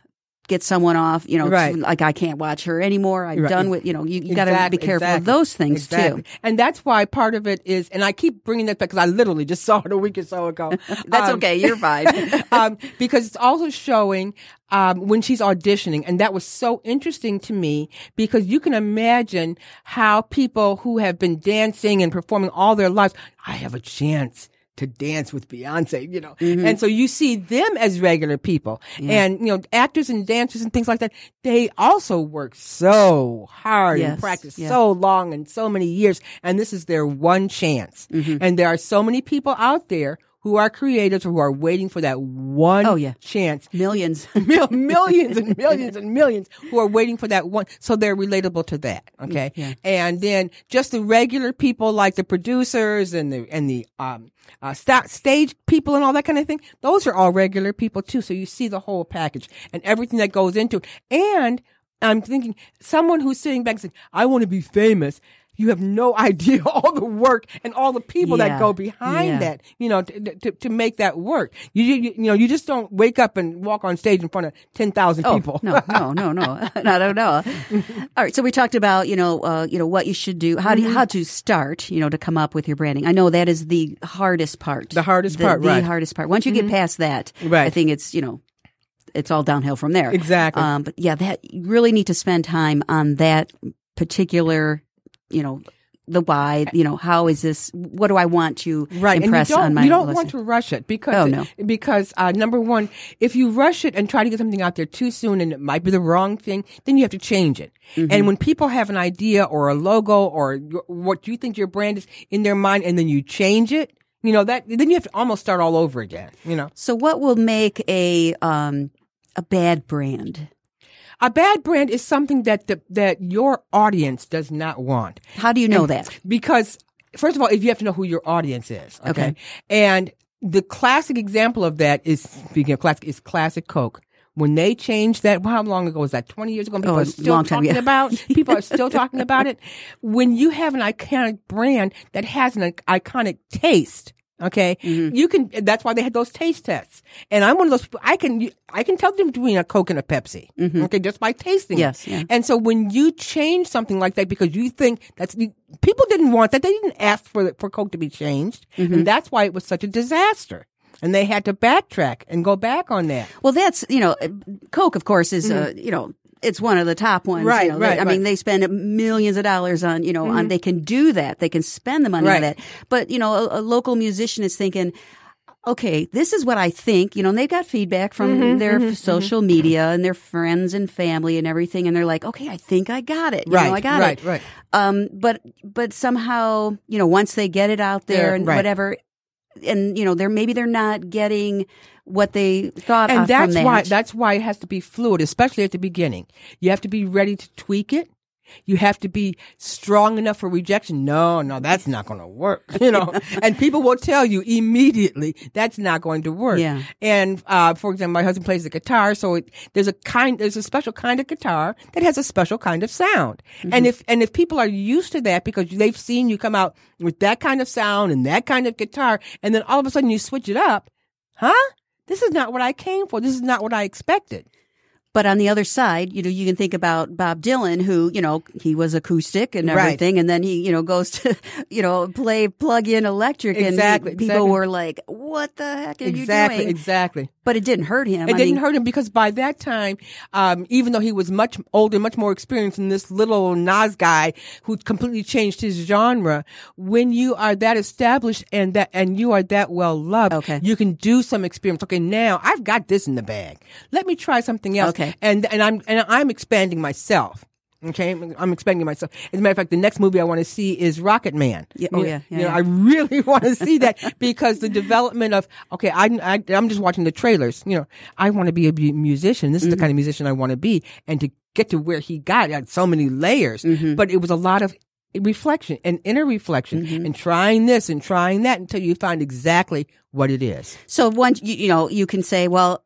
[SPEAKER 2] get someone off you know
[SPEAKER 3] Right.
[SPEAKER 2] like i can't watch her anymore i'm
[SPEAKER 3] Right.
[SPEAKER 2] done with you know you, you got to be careful of those things
[SPEAKER 3] exactly.
[SPEAKER 2] too
[SPEAKER 3] And that's why part of it is, and I keep bringing that back because I literally just saw it a week or so ago.
[SPEAKER 2] that's
[SPEAKER 3] Um,
[SPEAKER 2] okay you're fine
[SPEAKER 3] um, because it's also showing um, when she's auditioning, and that was so interesting to me because you can imagine how people who have been dancing and performing all their lives, I have a chance to dance with Beyonce, you know,
[SPEAKER 2] Mm-hmm.
[SPEAKER 3] and so you see them as regular people, and you know, actors and dancers and things like that. They also work so hard
[SPEAKER 2] Yes,
[SPEAKER 3] and practice
[SPEAKER 2] yeah.
[SPEAKER 3] so long and so many years, and this is their one chance.
[SPEAKER 2] Mm-hmm.
[SPEAKER 3] And there are so many people out there who are creatives who are waiting for that one
[SPEAKER 2] Oh, yeah.
[SPEAKER 3] chance.
[SPEAKER 2] millions
[SPEAKER 3] Mil- millions and millions and millions who are waiting for that one. So they're relatable to that. Okay.
[SPEAKER 2] Yeah.
[SPEAKER 3] And then just the regular people like the producers and the, and the, um, uh, sta- stage people and all that kind of thing. Those are all regular people too. So you see the whole package and everything that goes into it. And I'm thinking someone who's sitting back saying, I want to be famous. You have no idea all the work and all the people
[SPEAKER 2] Yeah.
[SPEAKER 3] that go behind
[SPEAKER 2] Yeah.
[SPEAKER 3] that, you know, to, to, to make that work. You, you, you know, you just don't wake up and walk on stage in front of 10,000
[SPEAKER 2] Oh,
[SPEAKER 3] people.
[SPEAKER 2] no, no, no, no, not at all. All right, so we talked about you know, uh, you know what you should do, how do
[SPEAKER 3] Mm-hmm.
[SPEAKER 2] you, how to start, you know, to come up with your branding. I know that is the hardest part.
[SPEAKER 3] The hardest
[SPEAKER 2] the,
[SPEAKER 3] part,
[SPEAKER 2] the
[SPEAKER 3] right. Mm-hmm.
[SPEAKER 2] hardest part. Once you get past that,
[SPEAKER 3] Right.
[SPEAKER 2] I think it's you know, it's all downhill from there.
[SPEAKER 3] Exactly.
[SPEAKER 2] Um, but yeah, that you really need to spend time on that particular, you know, the why. You know, how is this? What do I want to
[SPEAKER 3] Right,
[SPEAKER 2] impress on my?
[SPEAKER 3] you don't want to rush it because
[SPEAKER 2] Oh, no.
[SPEAKER 3] because uh, number one, if you rush it and try to get something out there too soon and it might be the wrong thing, then you have to change it.
[SPEAKER 2] Mm-hmm.
[SPEAKER 3] And when people have an idea or a logo or what you think your brand is in their mind, and then you change it, you know that then you have to almost start all over again. You know,
[SPEAKER 2] So, what will make a um, a bad brand?
[SPEAKER 3] A bad brand is something that the, that your audience does not want.
[SPEAKER 2] How do you know that?
[SPEAKER 3] because first of all, if you have to know who your audience is, okay,
[SPEAKER 2] Okay.
[SPEAKER 3] and the classic example of that is speaking of classic is classic Coke. When they changed that, how long ago was that? Twenty years ago. People
[SPEAKER 2] Oh,
[SPEAKER 3] are still
[SPEAKER 2] long time, yeah.
[SPEAKER 3] about. People are still talking about it. When you have an iconic brand that has an iconic taste, okay,
[SPEAKER 2] Mm-hmm.
[SPEAKER 3] you can. That's why they had those taste tests. And I'm one of those people. I can. I can tell them between a Coke and a Pepsi. Okay, just by tasting. it.
[SPEAKER 2] Mm-hmm. Yes, yeah.
[SPEAKER 3] And so when you change something like that because you think that's people didn't want that, they didn't ask for for Coke to be changed,
[SPEAKER 2] Mm-hmm.
[SPEAKER 3] and that's why it was such a disaster. And they had to backtrack and go back on that.
[SPEAKER 2] Well, that's you know, Coke, of course, is uh, you know. It's one of the top ones.
[SPEAKER 3] Mm-hmm. Right,
[SPEAKER 2] you know, They-
[SPEAKER 3] right,
[SPEAKER 2] I mean,
[SPEAKER 3] right. Mm-hmm.
[SPEAKER 2] they spend millions of dollars on, you know, on, they can do that. They can spend the money on
[SPEAKER 3] Right.
[SPEAKER 2] that. But, you know, a, a local musician is thinking, okay, this is what I think, you know, and they've got feedback from
[SPEAKER 3] Mm-hmm,
[SPEAKER 2] their social media and their friends and family and everything. And they're like, okay, I think I got it. You
[SPEAKER 3] Right,
[SPEAKER 2] know, I got
[SPEAKER 3] right,
[SPEAKER 2] it.
[SPEAKER 3] right.
[SPEAKER 2] Um, but, but somehow, you know, once they get it out there
[SPEAKER 3] There,
[SPEAKER 2] and
[SPEAKER 3] right.
[SPEAKER 2] whatever, and, you know, they're, maybe they're not getting what they thought
[SPEAKER 3] And that's
[SPEAKER 2] that.
[SPEAKER 3] why that's why it has to be fluid, especially at the beginning. You have to be ready to tweak it. You have to be strong enough for rejection. No, no, that's not going to work. You know, and people will tell you immediately that's not going to work.
[SPEAKER 2] Yeah.
[SPEAKER 3] And uh, for example, my husband plays the guitar, so it, there's a kind, there's a special kind of guitar that has a special kind of sound. And if and if people are used to that because they've seen you come out with that kind of sound and that kind of guitar, and then all of a sudden you switch it up, huh? This is not what I came for. This is not what I expected.
[SPEAKER 2] But on the other side, you know, you can think about Bob Dylan, who, you know, he was acoustic and
[SPEAKER 3] Right.
[SPEAKER 2] everything. And then he, you know, goes to, you know, play plug in electric.
[SPEAKER 3] Exactly,
[SPEAKER 2] And people
[SPEAKER 3] exactly.
[SPEAKER 2] were like, what the heck are
[SPEAKER 3] exactly,
[SPEAKER 2] you doing?
[SPEAKER 3] exactly.
[SPEAKER 2] But it didn't hurt him.
[SPEAKER 3] It
[SPEAKER 2] I
[SPEAKER 3] didn't
[SPEAKER 2] mean,
[SPEAKER 3] hurt him because by that time, um, even though he was much older, much more experienced than this little Nas guy who completely changed his genre, when you are that established and that, and you are that well loved,
[SPEAKER 2] Okay.
[SPEAKER 3] you can do some experiments. Okay, now I've got this in the bag. Let me try something else.
[SPEAKER 2] Okay.
[SPEAKER 3] And, and I'm, and I'm expanding myself. Okay, I'm expanding myself. As a matter of fact, the next movie I want to see is Rocketman.
[SPEAKER 2] Yeah, oh,
[SPEAKER 3] You-
[SPEAKER 2] yeah, yeah,
[SPEAKER 3] you know,
[SPEAKER 2] yeah.
[SPEAKER 3] I really want to see that because the development of okay, I, I I'm just watching the trailers. You know, I want to be a musician. This is the
[SPEAKER 2] Mm-hmm.
[SPEAKER 3] kind of musician I want to be, and to get to where he got, had so many layers.
[SPEAKER 2] Mm-hmm.
[SPEAKER 3] But it was a lot of reflection and inner reflection,
[SPEAKER 2] Mm-hmm.
[SPEAKER 3] and trying this and trying that until you find exactly what it is.
[SPEAKER 2] So once you, you know, you can say, well,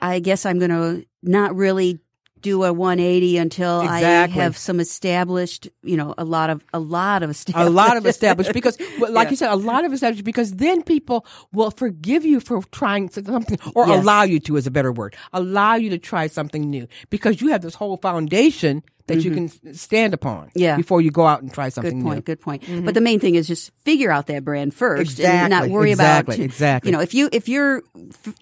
[SPEAKER 2] I guess I'm going to not really do a 180 until
[SPEAKER 3] Exactly.
[SPEAKER 2] I have some established, you know, a lot of a lot of established,
[SPEAKER 3] a lot of established because well, like
[SPEAKER 2] Yeah.
[SPEAKER 3] you said a lot of established because then people will forgive you for trying something or
[SPEAKER 2] Yes.
[SPEAKER 3] allow you to is a better word allow you to try something new because you have this whole foundation that you can stand upon
[SPEAKER 2] Mm-hmm. Yeah.
[SPEAKER 3] before you go out and try something Good
[SPEAKER 2] point.
[SPEAKER 3] new
[SPEAKER 2] Good point. But the main thing is just figure out that brand first and not worry
[SPEAKER 3] exactly,
[SPEAKER 2] about
[SPEAKER 3] exactly.
[SPEAKER 2] You know, if you if you're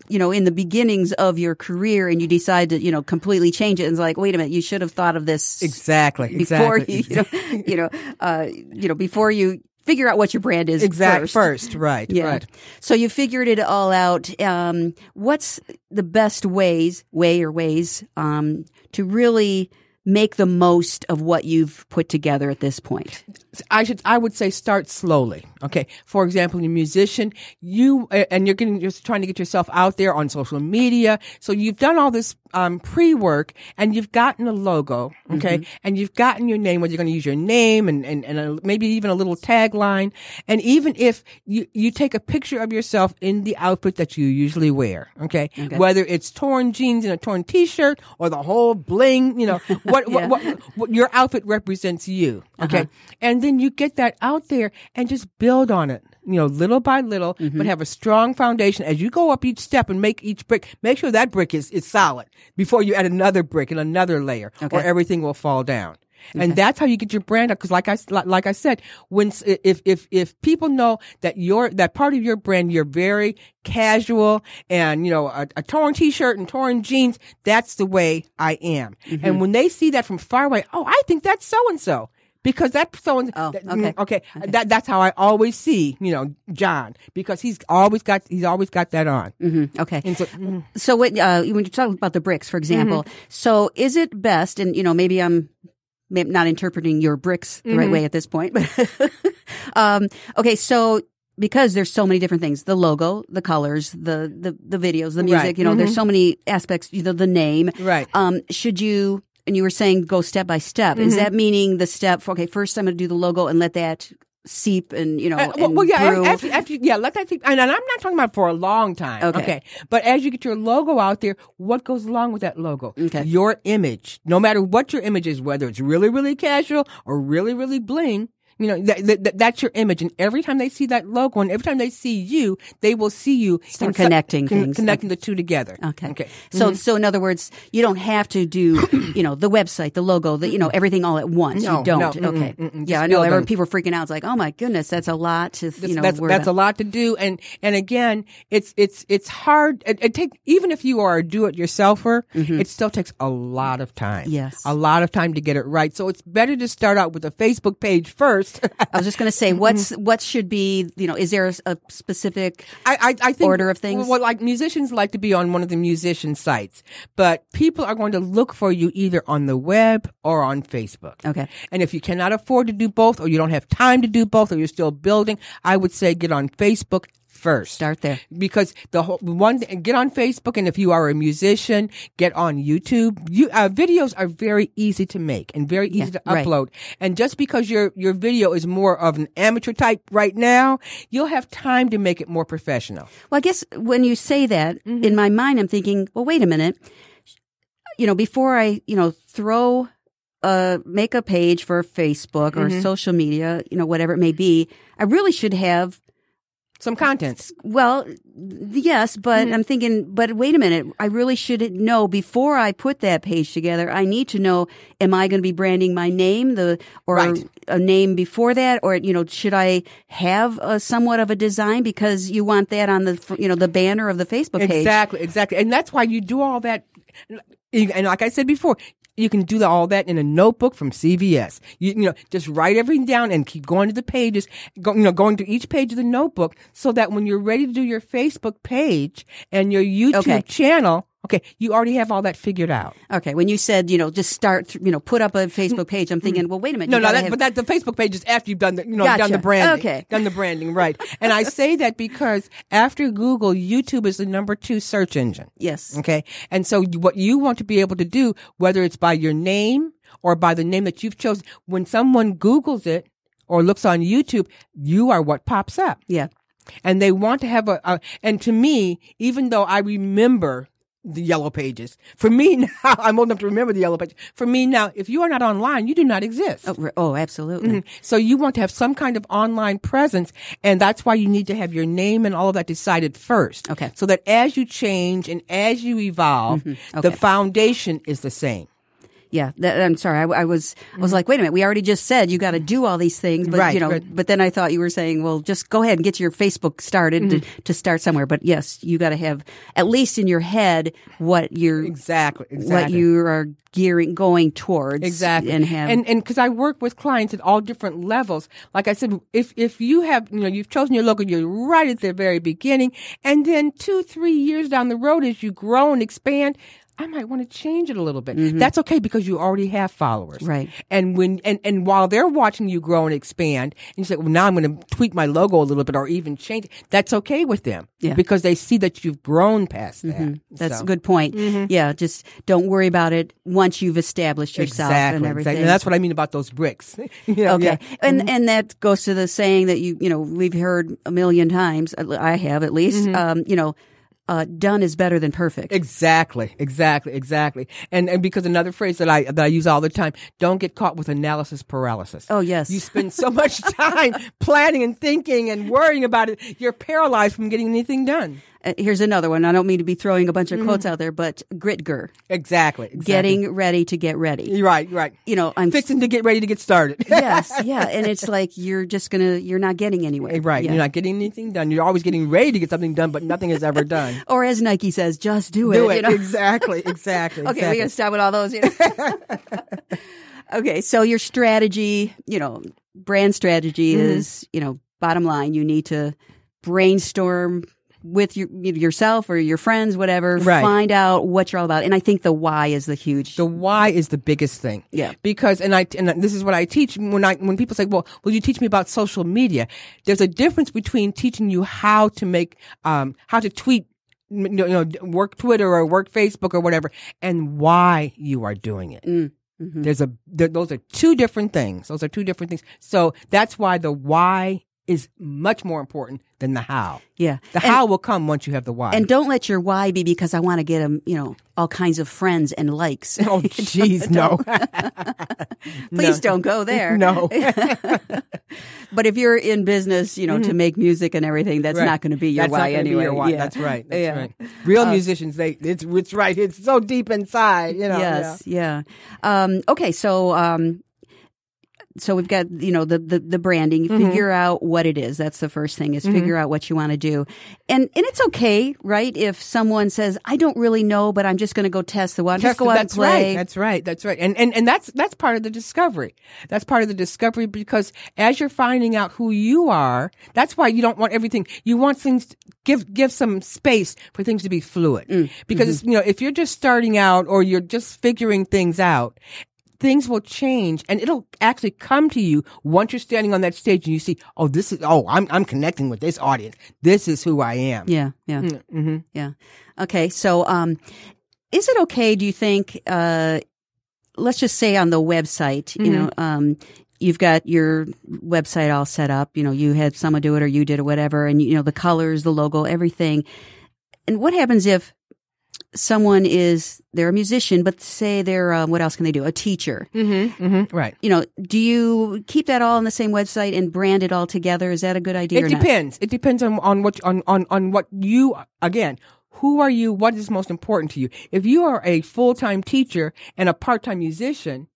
[SPEAKER 2] you know in the beginnings of your career and you decide to you know completely change it and it's like wait a minute you should have thought of this
[SPEAKER 3] exactly
[SPEAKER 2] before
[SPEAKER 3] exactly
[SPEAKER 2] you you know you know uh, you know before you figure out what your brand is
[SPEAKER 3] exactly
[SPEAKER 2] first.
[SPEAKER 3] first right
[SPEAKER 2] Yeah.
[SPEAKER 3] right
[SPEAKER 2] So you figured it all out. Um, what's the best ways, way or ways, um, to really make the most of what you've put together at this point?
[SPEAKER 3] I should, I would say start slowly. Okay. For example, you're a musician, you, and you're getting, just trying to get yourself out there on social media. So you've done all this, um, pre-work and you've gotten a logo. Okay. And you've gotten your name, whether you're going to use your name and, and, and a, maybe even a little tagline. And even if you, you take a picture of yourself in the outfit that you usually wear. Okay. Whether it's torn jeans and a torn t-shirt or the whole bling, you know, what,
[SPEAKER 2] Yeah.
[SPEAKER 3] what, what, what your outfit represents you. Okay. And then you get that out there and just build on it, you know, little by little, but have a strong foundation as you go up each step and make each brick, make sure that brick is, is solid before you add another brick and another layer or everything will fall down. And that's how you get your brand up. Cause like I, like, like I said, when, if, if, if people know that your, that part of your brand, you're very casual and, you know, a, a torn t-shirt and torn jeans, that's the way I am.
[SPEAKER 2] Mm-hmm.
[SPEAKER 3] And when they see that from far away, oh, I think that's so and so. Because that so and
[SPEAKER 2] Oh,
[SPEAKER 3] that-
[SPEAKER 2] okay.
[SPEAKER 3] okay, that that's how I always see, you know, John, because he's always got he's always got that on.
[SPEAKER 2] Mhm. Okay.
[SPEAKER 3] And so, mm,
[SPEAKER 2] So when, uh, when you talk about the bricks, for example,
[SPEAKER 3] Mm-hmm.
[SPEAKER 2] so is it best, and you know, maybe I'm maybe not interpreting your bricks the right
[SPEAKER 3] Mm-hmm.
[SPEAKER 2] way at this point, but um, okay, so because there's so many different things, the logo, the colors, the the, the videos, the music,
[SPEAKER 3] Right.
[SPEAKER 2] you know, there's so many aspects, you know, the name.
[SPEAKER 3] Right.
[SPEAKER 2] Um, should you? And you were saying go step by step. Is
[SPEAKER 3] Mm-hmm.
[SPEAKER 2] that meaning the step? For, okay, first I'm going to do the logo and let that seep and you know
[SPEAKER 3] Uh, well,
[SPEAKER 2] and
[SPEAKER 3] well, yeah, after, after, yeah, let that seep. and, and I'm not talking about for a long time.
[SPEAKER 2] Okay.
[SPEAKER 3] But as you get your logo out there, what goes along with that logo?
[SPEAKER 2] Okay.
[SPEAKER 3] Your image, no matter what your image is, whether it's really, really casual or really, really bling, you know, that, that, that- that's your image. And every time they see that logo and every time they see you, they will see you
[SPEAKER 2] Start
[SPEAKER 3] so-
[SPEAKER 2] connecting
[SPEAKER 3] con-
[SPEAKER 2] things.
[SPEAKER 3] connecting the two together.
[SPEAKER 2] Okay.
[SPEAKER 3] Okay.
[SPEAKER 2] So, so in other words, you don't have to do, you know, the website, the logo, the, you know, everything all at once.
[SPEAKER 3] No,
[SPEAKER 2] you don't.
[SPEAKER 3] no,
[SPEAKER 2] okay.
[SPEAKER 3] mm-mm,
[SPEAKER 2] yeah, I know. Everyone, people are freaking out. It's like, oh my goodness, that's a lot to, you know,
[SPEAKER 3] that's that's a lot to do, and and again, it's it's it's hard. It, it take even if you are a do-it-yourselfer, it still takes a lot of time.
[SPEAKER 2] Mm-hmm. Yes.
[SPEAKER 3] a lot of time to get it right. So it's better to start out with a Facebook page first.
[SPEAKER 2] I was just going to say, mm-hmm. what's, what should be, you know, is there a, a specific,
[SPEAKER 3] I, I, I think
[SPEAKER 2] Order of things?
[SPEAKER 3] Well, like musicians like to be on one of the musician sites, but people are going to look for you either on the web or on Facebook.
[SPEAKER 2] Okay.
[SPEAKER 3] And if you cannot afford to do both, or you don't have time to do both, or you're still building, I would say get on Facebook first.
[SPEAKER 2] Start there.
[SPEAKER 3] because the whole one get on Facebook, and if you are a musician, get on YouTube. You uh, videos are very easy to make and very easy to
[SPEAKER 2] right.
[SPEAKER 3] upload. And just because your your video is more of an amateur type right now, you'll have time to make it more professional.
[SPEAKER 2] well, I guess when you say that
[SPEAKER 3] Mm-hmm.
[SPEAKER 2] in my mind, I'm thinking, well, wait a minute. You know, before I, you know, throw uh, make a page for Facebook or
[SPEAKER 3] Mm-hmm.
[SPEAKER 2] social media, you know, whatever it may be, I really should have
[SPEAKER 3] some content.
[SPEAKER 2] Well, yes, but
[SPEAKER 3] Mm-hmm.
[SPEAKER 2] I'm thinking, but wait a minute. I really should know before I put that page together. I need to know, am I going to be branding my name, the, or
[SPEAKER 3] Right.
[SPEAKER 2] a name before that? Or, you know, should I have a, somewhat of a design because you want that on the, you know, the banner of the Facebook page?
[SPEAKER 3] Exactly, exactly. And that's why you do all that. And like I said before, you can do all that in a notebook from CVS. You, you know, just write everything down and keep going to the pages, go, you know, going to each page of the notebook so that when you're ready to do your Facebook page and your YouTube
[SPEAKER 2] Okay.
[SPEAKER 3] channel, okay, you already have all that figured out.
[SPEAKER 2] Okay. When you said, you know, just start, you know, put up a Facebook page, I'm thinking, mm-hmm. well, wait a minute.
[SPEAKER 3] No, no, that,
[SPEAKER 2] have-
[SPEAKER 3] but that the Facebook page is after you've done the you know done the branding,
[SPEAKER 2] Okay.
[SPEAKER 3] done the branding, right? and I say that because after Google, YouTube is the number two search engine.
[SPEAKER 2] yes.
[SPEAKER 3] Okay. And so what you want to be able to do, whether it's by your name or by the name that you've chosen, when someone Googles it or looks on YouTube, you are what pops up.
[SPEAKER 2] Yeah.
[SPEAKER 3] And they want to have a, a and to me, even though I remember the yellow pages, for me now, I'm old enough to remember the yellow pages. For me now, if you are not online, you do not exist.
[SPEAKER 2] Oh, oh absolutely.
[SPEAKER 3] Mhm. So you want to have some kind of online presence, and that's why you need to have your name and all of that decided first.
[SPEAKER 2] Okay.
[SPEAKER 3] So that as you change and as you evolve, the
[SPEAKER 2] Okay.
[SPEAKER 3] foundation is the same.
[SPEAKER 2] Yeah, that, I'm sorry. I, I was I was like, wait a minute. We already just said you got to do all these things, but
[SPEAKER 3] Mm-hmm. Right,
[SPEAKER 2] you know.
[SPEAKER 3] right.
[SPEAKER 2] But then I thought you were saying, well, just go ahead and get your Facebook started
[SPEAKER 3] Mm-hmm.
[SPEAKER 2] to, to start somewhere. But yes, you got to have at least in your head what you're
[SPEAKER 3] Exactly.
[SPEAKER 2] what you are gearing going towards
[SPEAKER 3] Exactly.
[SPEAKER 2] and have
[SPEAKER 3] and and because I work with clients at all different levels. Like I said, if if you have you know you've chosen your logo, you're right at the very beginning, and then two three years down the road, as you grow and expand. I might want to change it a little bit. That's okay because you already have followers.
[SPEAKER 2] Right.
[SPEAKER 3] And when and, and while they're watching you grow and expand, and you say, Well, now I'm gonna tweak my logo a little bit or even change it, that's okay with them.
[SPEAKER 2] Yeah.
[SPEAKER 3] Because they see that you've grown past that.
[SPEAKER 2] that's
[SPEAKER 3] So-
[SPEAKER 2] a good point. Yeah, just don't worry about it once you've established yourself
[SPEAKER 3] Exactly,
[SPEAKER 2] and everything.
[SPEAKER 3] exactly. And that's what I mean about those bricks. You know,
[SPEAKER 2] Okay.
[SPEAKER 3] yeah. Mm-hmm.
[SPEAKER 2] And and that goes to the saying that you you know we've heard a million times. I have at least.
[SPEAKER 3] Mm-hmm.
[SPEAKER 2] Um, you know, uh, done is better than perfect.
[SPEAKER 3] Exactly, exactly, exactly. And and because another phrase that I that I use all the time, don't get caught with analysis paralysis.
[SPEAKER 2] Oh, yes.
[SPEAKER 3] You spend so much time planning and thinking and worrying about it, you're paralyzed from getting anything done.
[SPEAKER 2] Uh, here's another one. I don't mean to be throwing a bunch of quotes
[SPEAKER 3] Mm-hmm.
[SPEAKER 2] out there, but Gritger,
[SPEAKER 3] Exactly. exactly.
[SPEAKER 2] getting ready to get ready.
[SPEAKER 3] Right, right.
[SPEAKER 2] You know, I'm
[SPEAKER 3] Fixing to get ready to get started.
[SPEAKER 2] yes, yeah, and it's like you're just gonna you're not getting anywhere.
[SPEAKER 3] right.
[SPEAKER 2] Yeah.
[SPEAKER 3] You're not getting anything done. You're always getting ready to get something done, but nothing is ever done.
[SPEAKER 2] Or as Nike says, just do it.
[SPEAKER 3] Do
[SPEAKER 2] you
[SPEAKER 3] it.
[SPEAKER 2] know?
[SPEAKER 3] Exactly, exactly.
[SPEAKER 2] Okay,
[SPEAKER 3] exactly.
[SPEAKER 2] we gotta stop with all those. You know? okay, so your strategy, you know, brand strategy
[SPEAKER 3] Mm-hmm.
[SPEAKER 2] is, you know, bottom line, you need to brainstorm with your, yourself or your friends, whatever.
[SPEAKER 3] Right.
[SPEAKER 2] Find out what you're all about, and I think the why is the huge.
[SPEAKER 3] The why is the biggest thing.
[SPEAKER 2] Yeah.
[SPEAKER 3] Because, and I, and this is what I teach when I, when people say, well, will you teach me about social media? There's a difference between teaching you how to make, um, how to tweet, you know, work Twitter or work Facebook or whatever, and why you are doing it.
[SPEAKER 2] Mm, mm-hmm.
[SPEAKER 3] There's a, there, those are two different things. Those are two different things. So that's why the why is much more important than the how.
[SPEAKER 2] yeah,
[SPEAKER 3] The
[SPEAKER 2] and,
[SPEAKER 3] how will come once you have the why.
[SPEAKER 2] and don't let your why be because I want to get them, you know, all kinds of friends and likes.
[SPEAKER 3] oh, jeez, no.
[SPEAKER 2] Please don't go there.
[SPEAKER 3] No.
[SPEAKER 2] But if you're in business, you know, to make music and everything, that's
[SPEAKER 3] Mm-hmm. Right.
[SPEAKER 2] not going to be your
[SPEAKER 3] That's
[SPEAKER 2] why anyway.
[SPEAKER 3] Be your why.
[SPEAKER 2] Yeah.
[SPEAKER 3] That's right. That's
[SPEAKER 2] Yeah. Uh,
[SPEAKER 3] right. Real musicians, they it's it's right. It's so deep inside, you know.
[SPEAKER 2] yes, yeah. Um, okay, so um, so we've got you know the the, the branding.
[SPEAKER 3] Mm-hmm.
[SPEAKER 2] Figure out what it is. That's the first thing. Is figure out what you want to do, and and it's okay, right? If someone says, "I don't really know, but I'm just going to go test the water," just go out
[SPEAKER 3] that's
[SPEAKER 2] and play.
[SPEAKER 3] right. That's right. That's right. And and and that's that's part of the discovery. That's part of the discovery because as you're finding out who you are, that's why you don't want everything. You want things to give give some space for things to be fluid.
[SPEAKER 2] Mm,
[SPEAKER 3] Because
[SPEAKER 2] mm-hmm.
[SPEAKER 3] you know, if you're just starting out or you're just figuring things out, things will change and it'll actually come to you once you're standing on that stage and you see, oh, this is, oh, I'm, I'm connecting with this audience. This is who I am.
[SPEAKER 2] yeah, yeah,
[SPEAKER 3] Mm-hmm.
[SPEAKER 2] yeah. Okay, so um, is it okay? Do you think? Uh, let's just say on the website, you know, um, you've got your website all set up. You know, you had someone do it or you did it or whatever, and you know the colors, the logo, everything. And what happens if someone is they're a musician, but say they're um, what else can they do? A teacher.
[SPEAKER 3] Mm-hmm, mm-hmm, right.
[SPEAKER 2] You know, do you keep that all on the same website and brand it all together? Is that a good idea?
[SPEAKER 3] It
[SPEAKER 2] or not?
[SPEAKER 3] depends. It depends on on what on on on what you again. Who are you? What is most important to you? If you are a full time teacher and a part time musician,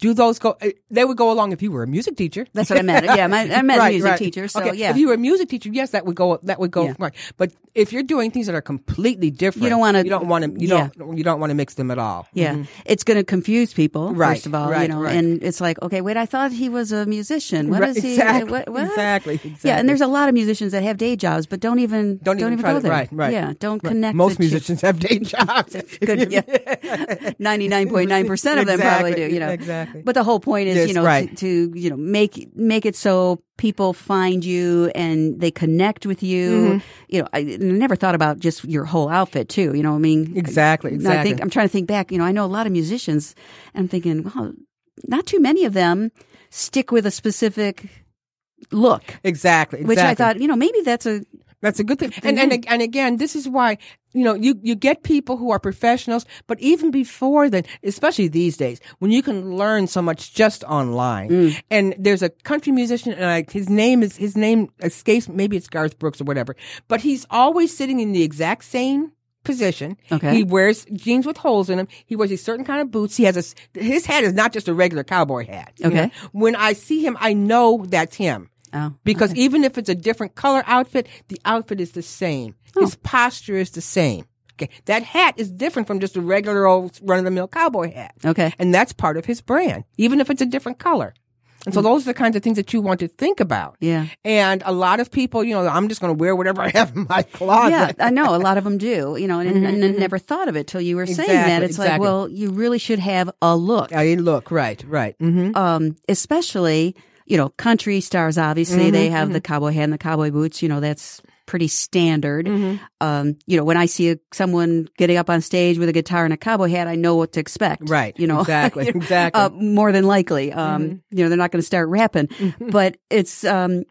[SPEAKER 3] do those go? eh, They would go along if you were a music teacher.
[SPEAKER 2] That's what I meant. Yeah, my, I meant a
[SPEAKER 3] Right,
[SPEAKER 2] music
[SPEAKER 3] right.
[SPEAKER 2] teacher. So
[SPEAKER 3] okay.
[SPEAKER 2] yeah,
[SPEAKER 3] if you were a music teacher, yes, that would go. That would go
[SPEAKER 2] Yeah.
[SPEAKER 3] right. But if you're doing things that are completely different,
[SPEAKER 2] You don't wanna-
[SPEAKER 3] You don't want to. You
[SPEAKER 2] yeah.
[SPEAKER 3] don't. You don't want to mix them at all.
[SPEAKER 2] Yeah, it's going to confuse people
[SPEAKER 3] Right,
[SPEAKER 2] first of all, you know.
[SPEAKER 3] right.
[SPEAKER 2] And it's like, okay, wait, I thought he was a musician. What
[SPEAKER 3] Right,
[SPEAKER 2] is he?
[SPEAKER 3] exactly,
[SPEAKER 2] What, what?
[SPEAKER 3] exactly,
[SPEAKER 2] Yeah, and there's a lot of musicians that have day jobs, but don't even
[SPEAKER 3] Don't, even, try
[SPEAKER 2] go there.
[SPEAKER 3] Right. Right.
[SPEAKER 2] Yeah, don't
[SPEAKER 3] right.
[SPEAKER 2] connect.
[SPEAKER 3] Most musicians have day jobs.
[SPEAKER 2] Good. Yeah, ninety nine point nine percent of them probably do. You know,
[SPEAKER 3] exactly.
[SPEAKER 2] But the whole point is,
[SPEAKER 3] Yes,
[SPEAKER 2] you know,
[SPEAKER 3] right.
[SPEAKER 2] to, to you know make make it so people find you and they connect with you.
[SPEAKER 3] Mm-hmm.
[SPEAKER 2] You know, I, never thought about just your whole outfit too. You know, I mean,
[SPEAKER 3] Exactly,
[SPEAKER 2] Now I think. I'm trying to think back. You know, I know a lot of musicians, and I'm thinking, well, not too many of them stick with a specific look.
[SPEAKER 3] Exactly.
[SPEAKER 2] Which I thought, you know, maybe that's a
[SPEAKER 3] That's a good thing. And, and and again, this is why you know you you get people who are professionals, but even before then, especially these days, when you can learn so much just online.
[SPEAKER 2] Mm.
[SPEAKER 3] And there's a country musician, and I, his name is his name escapes. Maybe it's Garth Brooks or whatever, but he's always sitting in the exact same position.
[SPEAKER 2] Okay.
[SPEAKER 3] He wears jeans with holes in them. He wears a certain kind of boots. He has a his hat is not just a regular cowboy hat.
[SPEAKER 2] Okay.
[SPEAKER 3] know? When I see him, I know that's him.
[SPEAKER 2] Oh
[SPEAKER 3] Because even if it's a different color outfit, the outfit is the same.
[SPEAKER 2] Oh.
[SPEAKER 3] His posture is the same. Okay. That hat is different from just a regular old run of the mill cowboy hat.
[SPEAKER 2] okay.
[SPEAKER 3] And that's part of his brand, even if it's a different color. And so those are the kinds of things that you want to think about.
[SPEAKER 2] Yeah.
[SPEAKER 3] And a lot of people, you know, I'm just going to wear whatever I have in my closet.
[SPEAKER 2] Yeah, I know a lot of them do. You know, and, and, and never thought of it till you were saying that.
[SPEAKER 3] Mm-hmm, Exactly,
[SPEAKER 2] It's like, well, you really should have a look.
[SPEAKER 3] I look right, right. Mm-hmm.
[SPEAKER 2] um, especially you know country stars. Obviously,
[SPEAKER 3] Mm-hmm,
[SPEAKER 2] they have the cowboy hat and the cowboy boots. You know that's pretty standard.
[SPEAKER 3] Mm-hmm.
[SPEAKER 2] Um, you know, when I see a, someone getting up on stage with a guitar and a cowboy hat, I know what to expect.
[SPEAKER 3] Right,
[SPEAKER 2] You know,
[SPEAKER 3] exactly, exactly.
[SPEAKER 2] Uh, more than likely, um,
[SPEAKER 3] Mm-hmm.
[SPEAKER 2] you know, they're not going to start rapping, but it's um,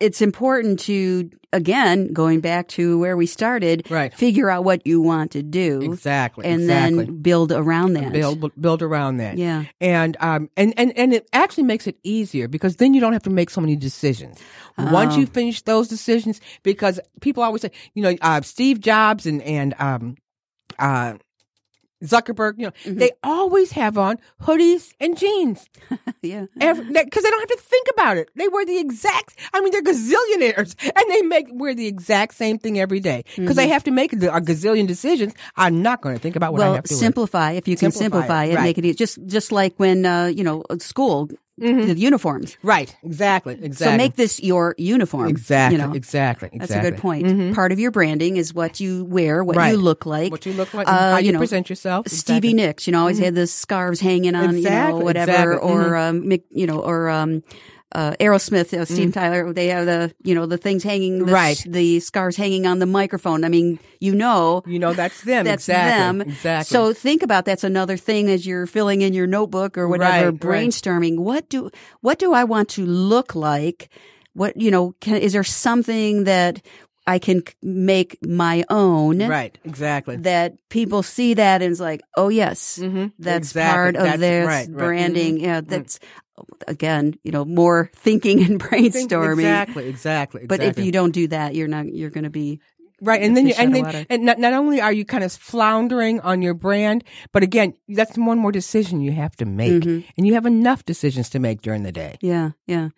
[SPEAKER 2] it's important to again going back to where we started.
[SPEAKER 3] Right.
[SPEAKER 2] Figure out what you want to do.
[SPEAKER 3] Exactly,
[SPEAKER 2] And
[SPEAKER 3] exactly.
[SPEAKER 2] then build around that.
[SPEAKER 3] build build around that.
[SPEAKER 2] Yeah.
[SPEAKER 3] And um and and and it actually makes it easier because then you don't have to make so many decisions. Once
[SPEAKER 2] Oh.
[SPEAKER 3] you finish those decisions, because people always say, you know, uh, Steve Jobs and and um uh Zuckerberg, you know,
[SPEAKER 2] Mm-hmm.
[SPEAKER 3] they always have on hoodies and jeans
[SPEAKER 2] Yeah.
[SPEAKER 3] because they don't have to think about it. They wear the exact. I mean, they're gazillionaires, and they make wear the exact same thing every day because they have to make a, gazillion decisions. I'm not going to think about what I
[SPEAKER 2] Mm-hmm. well,
[SPEAKER 3] have to wear.
[SPEAKER 2] simplify if you can
[SPEAKER 3] Simplify
[SPEAKER 2] simplify
[SPEAKER 3] it,
[SPEAKER 2] it,
[SPEAKER 3] right.
[SPEAKER 2] make it easy. Just just like when uh, you know school
[SPEAKER 3] Mm-hmm.
[SPEAKER 2] the uniforms.
[SPEAKER 3] Right, exactly, exactly.
[SPEAKER 2] So make this your uniform.
[SPEAKER 3] Exactly,
[SPEAKER 2] You know?
[SPEAKER 3] exactly,
[SPEAKER 2] That's
[SPEAKER 3] exactly.
[SPEAKER 2] a good point. Part of your branding is what you wear, what
[SPEAKER 3] Right.
[SPEAKER 2] you look like,
[SPEAKER 3] What you look like,
[SPEAKER 2] Uh,
[SPEAKER 3] and how you,
[SPEAKER 2] know,
[SPEAKER 3] present yourself.
[SPEAKER 2] Stevie
[SPEAKER 3] Exactly. Mm-hmm.
[SPEAKER 2] Nicks, you know, always had the scarves hanging on, you
[SPEAKER 3] Exactly,
[SPEAKER 2] know, whatever,
[SPEAKER 3] exactly. Mm-hmm.
[SPEAKER 2] or um, you know, or um, uh, Aerosmith, uh, Steve Tyler. They have the, you know, the things hanging, the,
[SPEAKER 3] Mm. Right.
[SPEAKER 2] the scarves hanging on the microphone. I mean, you know,
[SPEAKER 3] You know, that's them.
[SPEAKER 2] that's
[SPEAKER 3] exactly,
[SPEAKER 2] them.
[SPEAKER 3] Exactly.
[SPEAKER 2] So think about that's another thing as you're filling in your notebook or whatever,
[SPEAKER 3] Right, right.
[SPEAKER 2] brainstorming. What do what do I want to look like? What you know? Can, is there something that I can make my own?
[SPEAKER 3] right, exactly.
[SPEAKER 2] That people see that and it's like, oh yes,
[SPEAKER 3] Mhm,
[SPEAKER 2] that's
[SPEAKER 3] exactly.
[SPEAKER 2] part of
[SPEAKER 3] That's-
[SPEAKER 2] this
[SPEAKER 3] right, right.
[SPEAKER 2] branding.
[SPEAKER 3] Mhm,
[SPEAKER 2] Yeah, that's again, you know, more thinking and brainstorming.
[SPEAKER 3] Exactly, exactly.
[SPEAKER 2] But if you don't do that, you're not. You're going to be
[SPEAKER 3] Right, and then you, and then and not, not only are you kind of floundering on your brand, but again, that's one more decision you have to make,
[SPEAKER 2] Mm-hmm.
[SPEAKER 3] and you have enough decisions to make during the day.
[SPEAKER 2] Yeah, yeah.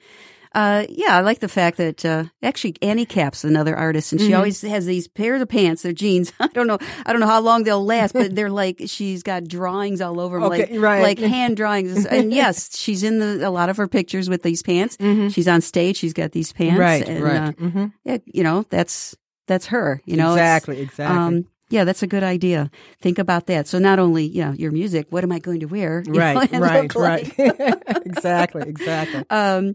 [SPEAKER 2] Uh, yeah, I like the fact that uh, actually Annie Cap's another artist, and she
[SPEAKER 3] Mm-hmm.
[SPEAKER 2] always has these pairs of pants. They're jeans. I don't know. I don't know how long they'll last, but they're like she's got drawings all over them,
[SPEAKER 3] Okay,
[SPEAKER 2] like
[SPEAKER 3] right.
[SPEAKER 2] like hand drawings. And yes, she's in the a lot of her pictures with these pants. She's on stage. She's got these pants.
[SPEAKER 3] Mm-hmm. Right,
[SPEAKER 2] and,
[SPEAKER 3] right.
[SPEAKER 2] Uh,
[SPEAKER 3] hmm
[SPEAKER 2] yeah, you know that's that's her. You know
[SPEAKER 3] exactly, exactly.
[SPEAKER 2] Um, yeah, that's a good idea. Think about that. So not only you know your music, what am I going to wear? you know,
[SPEAKER 3] right, right,
[SPEAKER 2] like?
[SPEAKER 3] right. exactly, exactly.
[SPEAKER 2] Um,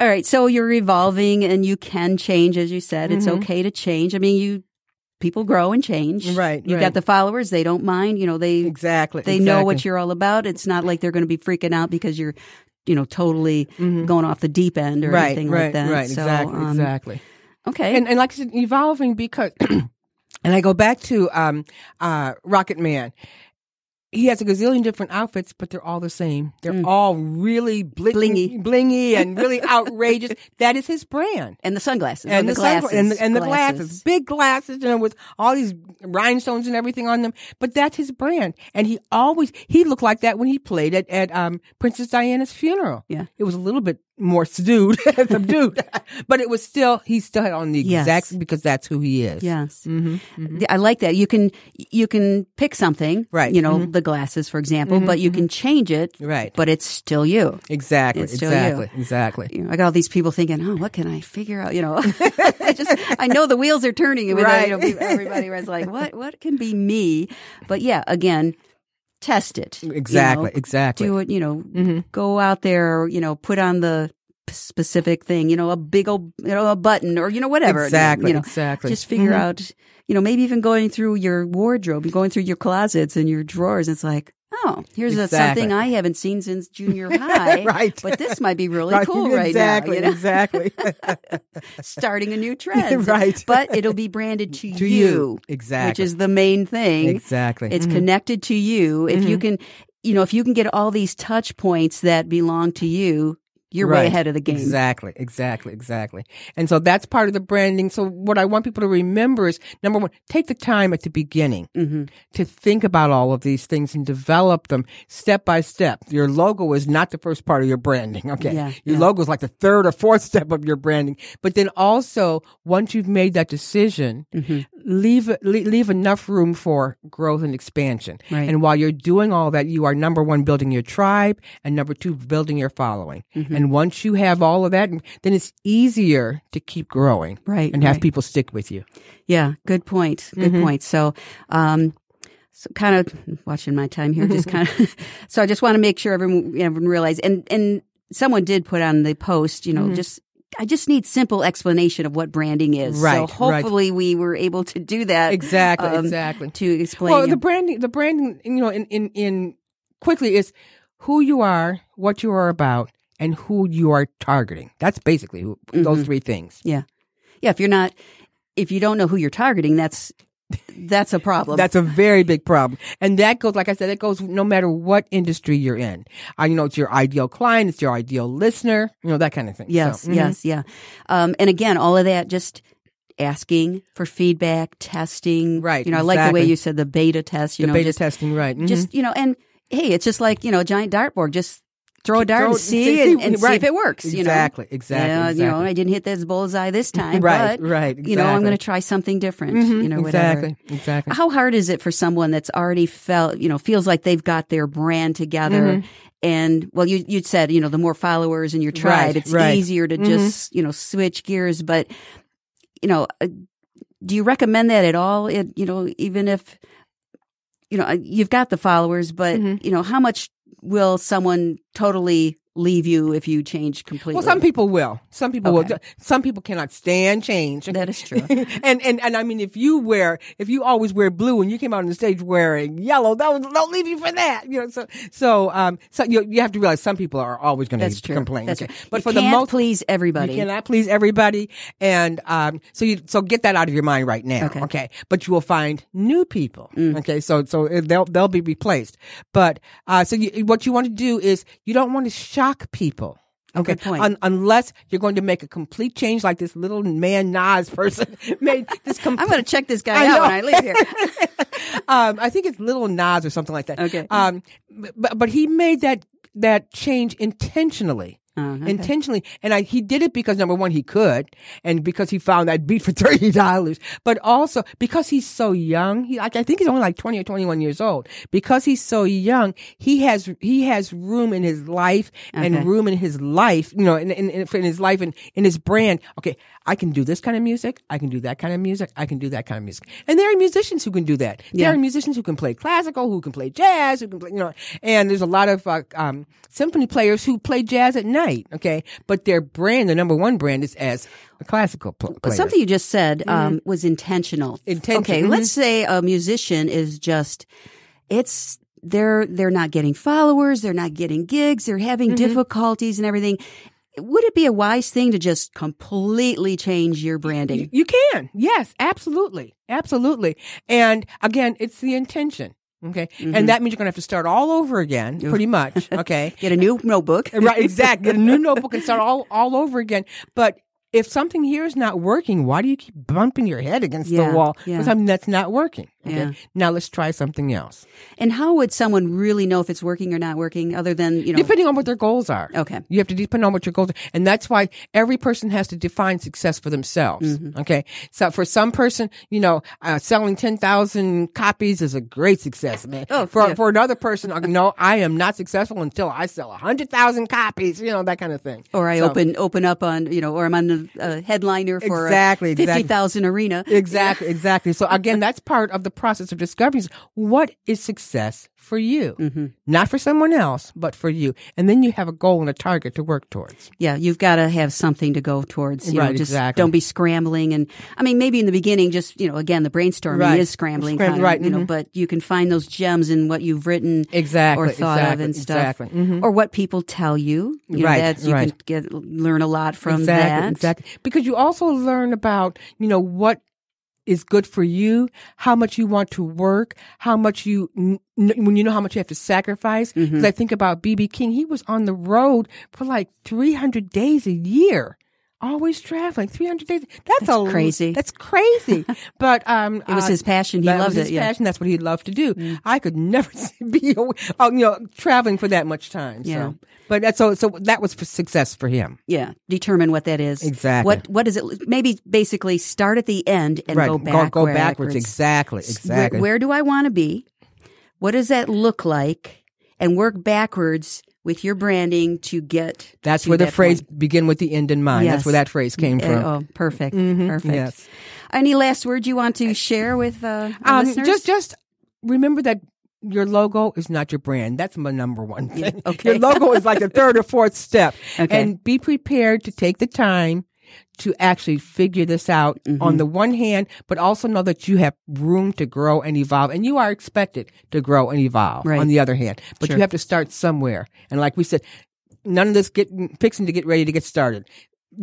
[SPEAKER 2] all right. So you're evolving and you can change, as you said. It's
[SPEAKER 3] Mhm.
[SPEAKER 2] okay to change. I mean, you, people grow and change.
[SPEAKER 3] Right,
[SPEAKER 2] You've
[SPEAKER 3] right.
[SPEAKER 2] got the followers. They don't mind. You know, they,
[SPEAKER 3] Exactly.
[SPEAKER 2] they know what you're all about. It's not like they're going to be freaking out because you're, you know, totally going off the deep end or
[SPEAKER 3] Mm-hmm. right,
[SPEAKER 2] anything
[SPEAKER 3] right,
[SPEAKER 2] like that.
[SPEAKER 3] right.
[SPEAKER 2] So,
[SPEAKER 3] exactly,
[SPEAKER 2] um,
[SPEAKER 3] exactly.
[SPEAKER 2] Okay.
[SPEAKER 3] And and like I said, evolving because And I go back to um, uh, Rocket Man. He has a gazillion different outfits, but they're all the same. They're all really bling-
[SPEAKER 2] Blingy.
[SPEAKER 3] blingy, and really outrageous. That is his brand.
[SPEAKER 2] And the sunglasses.
[SPEAKER 3] And the,
[SPEAKER 2] the, glasses.
[SPEAKER 3] and the, and the glasses, big glasses, you know, with all these rhinestones and everything on them. But that's his brand, and he always he looked like that when he played at at um, Princess Diana's funeral.
[SPEAKER 2] Yeah.
[SPEAKER 3] it was a little bit more subdued, subdued, but it was still he still had on the
[SPEAKER 2] Yes.
[SPEAKER 3] exact because that's who he is.
[SPEAKER 2] Yes.
[SPEAKER 3] Mm-hmm,
[SPEAKER 2] I like that. You can you can pick something,
[SPEAKER 3] Right. Mm-hmm.
[SPEAKER 2] You know, the glasses, for example, but you can change it,
[SPEAKER 3] Right.
[SPEAKER 2] But it's still you.
[SPEAKER 3] Exactly.
[SPEAKER 2] It's
[SPEAKER 3] exactly.
[SPEAKER 2] you.
[SPEAKER 3] Exactly.
[SPEAKER 2] You know, I got all these people thinking, "Oh, what can I figure out?" You know, I just I know the wheels are turning, and
[SPEAKER 3] Right.
[SPEAKER 2] you know, everybody was like, "What? What can be me?" But yeah, again, test it. you
[SPEAKER 3] Exactly.
[SPEAKER 2] know.
[SPEAKER 3] exactly.
[SPEAKER 2] Do it. You know,
[SPEAKER 3] Mhm.
[SPEAKER 2] go out there. You know, put on the specific thing. You know, a big old, you know, a button or you know whatever.
[SPEAKER 3] Exactly.
[SPEAKER 2] You know,
[SPEAKER 3] exactly.
[SPEAKER 2] just figure
[SPEAKER 3] Mhm.
[SPEAKER 2] out. You know, maybe even going through your wardrobe, going through your closets and your drawers. It's like, oh, here's a, something I haven't seen since junior high.
[SPEAKER 3] Right.
[SPEAKER 2] But this might be really
[SPEAKER 3] Right,
[SPEAKER 2] cool right
[SPEAKER 3] exactly.
[SPEAKER 2] You know?
[SPEAKER 3] Exactly.
[SPEAKER 2] starting a new trend.
[SPEAKER 3] Right.
[SPEAKER 2] But it'll be branded to,
[SPEAKER 3] to
[SPEAKER 2] you,
[SPEAKER 3] you. Exactly.
[SPEAKER 2] which is the main thing.
[SPEAKER 3] exactly.
[SPEAKER 2] It's
[SPEAKER 3] Mhm.
[SPEAKER 2] connected to you. If you can, you know, if you can get all these touch points that belong to you, you're way
[SPEAKER 3] Right.
[SPEAKER 2] ahead of the game.
[SPEAKER 3] Exactly, exactly, exactly. And so that's part of the branding. So what I want people to remember is number one, take the time at the beginning
[SPEAKER 2] hmm
[SPEAKER 3] to think about all of these things and develop them step by step. Your logo is not the first part of your branding. Okay.
[SPEAKER 2] Yeah,
[SPEAKER 3] your
[SPEAKER 2] yeah.
[SPEAKER 3] logo is like the third or fourth step of your branding. But then also once you've made that decision,
[SPEAKER 2] hmm
[SPEAKER 3] leave, leave enough room for growth and expansion.
[SPEAKER 2] Right.
[SPEAKER 3] And while you're doing all that, you are number one building your tribe and number two building your following.
[SPEAKER 2] Mm-hmm.
[SPEAKER 3] And once you have all of that, then it's easier to keep growing
[SPEAKER 2] Right.
[SPEAKER 3] and have
[SPEAKER 2] right.
[SPEAKER 3] people stick with you.
[SPEAKER 2] Yeah. Good point. Good
[SPEAKER 3] Mm-hmm.
[SPEAKER 2] point. So, um, so kind of watching my time here, just kind of, so I just want to make sure everyone, everyone realize, and, and someone did put on the post, you know,
[SPEAKER 3] Mm-hmm.
[SPEAKER 2] just, I just need simple explanation of what branding is.
[SPEAKER 3] Right,
[SPEAKER 2] So
[SPEAKER 3] right.
[SPEAKER 2] hopefully we were able to do that.
[SPEAKER 3] Exactly,
[SPEAKER 2] um,
[SPEAKER 3] exactly.
[SPEAKER 2] To explain.
[SPEAKER 3] Well, the branding, the branding, you know, in, in, in quickly is who you are, what you are about, and who you are targeting. That's basically who,
[SPEAKER 2] Mm-hmm.
[SPEAKER 3] those three things.
[SPEAKER 2] Yeah. Yeah. If you're not, if you don't know who you're targeting, that's, that's a problem.
[SPEAKER 3] That's a very big problem. And that goes, like I said, it goes no matter what industry you're in. Uh, you know, it's your ideal client, it's your ideal listener, you know, that kind of thing.
[SPEAKER 2] yes.
[SPEAKER 3] So, mhm.
[SPEAKER 2] Yes. Yeah. Um, and again, all of that just asking for feedback, testing.
[SPEAKER 3] Right,
[SPEAKER 2] You know, I like the way you said the beta test, you
[SPEAKER 3] The
[SPEAKER 2] know,
[SPEAKER 3] beta
[SPEAKER 2] just,
[SPEAKER 3] testing, right. mhm.
[SPEAKER 2] just, you know, and hey, it's just like, you know, a giant dartboard. Just throw a dart
[SPEAKER 3] Throw
[SPEAKER 2] and see,
[SPEAKER 3] see-
[SPEAKER 2] and,
[SPEAKER 3] see-
[SPEAKER 2] and see if it works, you know.
[SPEAKER 3] Exactly, exactly,
[SPEAKER 2] You know,
[SPEAKER 3] exactly.
[SPEAKER 2] I didn't hit this bullseye this time,
[SPEAKER 3] Right,
[SPEAKER 2] but,
[SPEAKER 3] right,
[SPEAKER 2] you know, I'm going to try something different,
[SPEAKER 3] Mhm,
[SPEAKER 2] you know, whatever.
[SPEAKER 3] exactly, exactly.
[SPEAKER 2] How hard is it for someone that's already felt, you know, feels like they've got their brand together?
[SPEAKER 3] Mm-hmm.
[SPEAKER 2] And well, you you said you know the more followers in your tribe,
[SPEAKER 3] Right,
[SPEAKER 2] it's
[SPEAKER 3] right.
[SPEAKER 2] easier to
[SPEAKER 3] Mhm.
[SPEAKER 2] just you know switch gears. But you know, uh, do you recommend that at all? It, you know, even if you know uh, you've got the followers, but
[SPEAKER 3] Mhm.
[SPEAKER 2] you know, how much will someone totally leave you if you change completely?
[SPEAKER 3] Well, some people will. Some people
[SPEAKER 2] Okay.
[SPEAKER 3] will. Some people cannot stand change.
[SPEAKER 2] That is true.
[SPEAKER 3] and and and I mean, if you wear, if you always wear blue and you came out on the stage wearing yellow, that was they'll leave you for that. You know, so so um, so you you have to realize some people are always going to complain.
[SPEAKER 2] That's
[SPEAKER 3] okay?
[SPEAKER 2] true.
[SPEAKER 3] But
[SPEAKER 2] You
[SPEAKER 3] for the most,
[SPEAKER 2] please everybody.
[SPEAKER 3] you cannot please everybody, and um, so you so get that out of your mind right now.
[SPEAKER 2] Okay.
[SPEAKER 3] Okay, but you will find new people.
[SPEAKER 2] Mm.
[SPEAKER 3] Okay, so so they'll they'll be replaced. But uh, so you, what you want to do is you don't want to shock people. Okay,
[SPEAKER 2] good point.
[SPEAKER 3] Un- unless you're going to make a complete change, like this little man Nas person made this.
[SPEAKER 2] I'm going to check this guy
[SPEAKER 3] I
[SPEAKER 2] out
[SPEAKER 3] know.
[SPEAKER 2] when I leave here.
[SPEAKER 3] um, I think it's Little Nas or something like that.
[SPEAKER 2] Okay.
[SPEAKER 3] Um, but but he made that that change intentionally.
[SPEAKER 2] Oh, okay.
[SPEAKER 3] Intentionally, and I, he did it because number one he could, and because he found that beat for thirty dollars. But also because he's so young, he like I think he's only like twenty or twenty one years old. Because he's so young, he has he has room in his life
[SPEAKER 2] Okay.
[SPEAKER 3] and room in his life, you know, in, in, in, in his life and in his brand. Okay, I can do this kind of music. I can do that kind of music. I can do that kind of music. And there are musicians who can do that.
[SPEAKER 2] Yeah.
[SPEAKER 3] There are musicians who can play classical, who can play jazz, who can play, you know, and there's a lot of uh, um, symphony players who play jazz at night. Okay, but their brand, the number one brand, is as a classical pl-
[SPEAKER 2] But
[SPEAKER 3] player.
[SPEAKER 2] something you just said um, was intentional.
[SPEAKER 3] Intention-
[SPEAKER 2] Okay,
[SPEAKER 3] mhm.
[SPEAKER 2] let's say a musician is just it's they're they're not getting followers, they're not getting gigs, they're having difficulties and everything. Would it be a wise thing to just completely change your branding?
[SPEAKER 3] You can. Yes, absolutely. Absolutely. And again, it's the intention. Okay.
[SPEAKER 2] Mm-hmm.
[SPEAKER 3] And that means you're going to have to start all over again, pretty much. Okay.
[SPEAKER 2] Get a new notebook.
[SPEAKER 3] right. Exactly. Get a new notebook and start all, all over again. But if something here is not working, why do you keep bumping your head against
[SPEAKER 2] Yeah,
[SPEAKER 3] the wall
[SPEAKER 2] yeah.
[SPEAKER 3] for something that's not working? Okay.
[SPEAKER 2] Yeah.
[SPEAKER 3] Now let's try something else.
[SPEAKER 2] And how would someone really know if it's working or not working other than, you know,
[SPEAKER 3] Depending on what their goals are.
[SPEAKER 2] Okay.
[SPEAKER 3] You have to depend on what your goals are. And that's why every person has to define success for themselves.
[SPEAKER 2] Mm-hmm.
[SPEAKER 3] Okay. So for some person, you know, uh, selling 10,000 copies is a great success, man.
[SPEAKER 2] Oh,
[SPEAKER 3] for,
[SPEAKER 2] yeah.
[SPEAKER 3] for another person, no, I am not successful until I sell 100,000 copies, you know, that kind of thing.
[SPEAKER 2] or I
[SPEAKER 3] So-
[SPEAKER 2] open open up on, you know, or I'm on the uh, headliner for
[SPEAKER 3] Exactly,
[SPEAKER 2] a
[SPEAKER 3] exactly.
[SPEAKER 2] 50,000 arena.
[SPEAKER 3] Exactly, exactly. So again, that's part of the process of discovering is what is success for you,
[SPEAKER 2] Mm-hmm.
[SPEAKER 3] not for someone else, but for you. And then you have a goal and a target to work towards.
[SPEAKER 2] Yeah, you've got to have something to go towards. You know,
[SPEAKER 3] Right,
[SPEAKER 2] just
[SPEAKER 3] exactly.
[SPEAKER 2] don't be scrambling. And I mean, maybe in the beginning, just you know, again, the brainstorming
[SPEAKER 3] Right.
[SPEAKER 2] is scrambling,
[SPEAKER 3] Scram-
[SPEAKER 2] kind of,
[SPEAKER 3] right,
[SPEAKER 2] You know,
[SPEAKER 3] mhm.
[SPEAKER 2] but you can find those gems in what you've written,
[SPEAKER 3] Exactly,
[SPEAKER 2] or thought of and stuff,
[SPEAKER 3] exactly. Mhm.
[SPEAKER 2] or what people tell you. You know,
[SPEAKER 3] Right,
[SPEAKER 2] that's you
[SPEAKER 3] right.
[SPEAKER 2] can get learn a lot from
[SPEAKER 3] exactly,
[SPEAKER 2] that.
[SPEAKER 3] Exactly. Because you also learn about, you know, what is good for you, how much you want to work, how much you, n- when you know how much you have to sacrifice. Because
[SPEAKER 2] Mm-hmm.
[SPEAKER 3] I think about BB King, he was on the road for like 300 days a year. Always traveling, 300 days. That's,
[SPEAKER 2] That's
[SPEAKER 3] a
[SPEAKER 2] crazy.
[SPEAKER 3] That's crazy. But um,
[SPEAKER 2] It was
[SPEAKER 3] uh,
[SPEAKER 2] his passion. He loved
[SPEAKER 3] was his
[SPEAKER 2] it. Yeah. Mm.
[SPEAKER 3] passion. That's what he loved to do. I could never be, uh, you know, traveling for that much time.
[SPEAKER 2] Yeah.
[SPEAKER 3] So, but that's so. So that was for success for him.
[SPEAKER 2] Yeah, determine what that is.
[SPEAKER 3] Exactly.
[SPEAKER 2] What what is it? Maybe basically start at the end and
[SPEAKER 3] right.
[SPEAKER 2] go back.
[SPEAKER 3] Go, backwards. Exactly.
[SPEAKER 2] Where-
[SPEAKER 3] Exactly.
[SPEAKER 2] Where, do I want to be? What does that look like? And work backwards with your branding to get.
[SPEAKER 3] That's
[SPEAKER 2] to
[SPEAKER 3] where the
[SPEAKER 2] that
[SPEAKER 3] phrase
[SPEAKER 2] point.
[SPEAKER 3] begin with the end in mind.
[SPEAKER 2] Yes.
[SPEAKER 3] That's where that phrase came
[SPEAKER 2] Uh,
[SPEAKER 3] from.
[SPEAKER 2] oh, perfect,
[SPEAKER 3] Mhm,
[SPEAKER 2] perfect.
[SPEAKER 3] yes.
[SPEAKER 2] Any last words you want to share with uh,
[SPEAKER 3] Um,
[SPEAKER 2] listeners?
[SPEAKER 3] just, just remember that your logo is not your brand. That's my number one thing.
[SPEAKER 2] okay.
[SPEAKER 3] Your logo is like the third or fourth step.
[SPEAKER 2] Okay.
[SPEAKER 3] And be prepared to take the time to actually figure this out
[SPEAKER 2] Mm-hmm.
[SPEAKER 3] on the one hand, but also know that you have room to grow and evolve and you are expected to grow and evolve
[SPEAKER 2] Right.
[SPEAKER 3] on the other hand, but
[SPEAKER 2] Sure.
[SPEAKER 3] you have to start somewhere. And like we said, none of this get fixing to get ready to get started.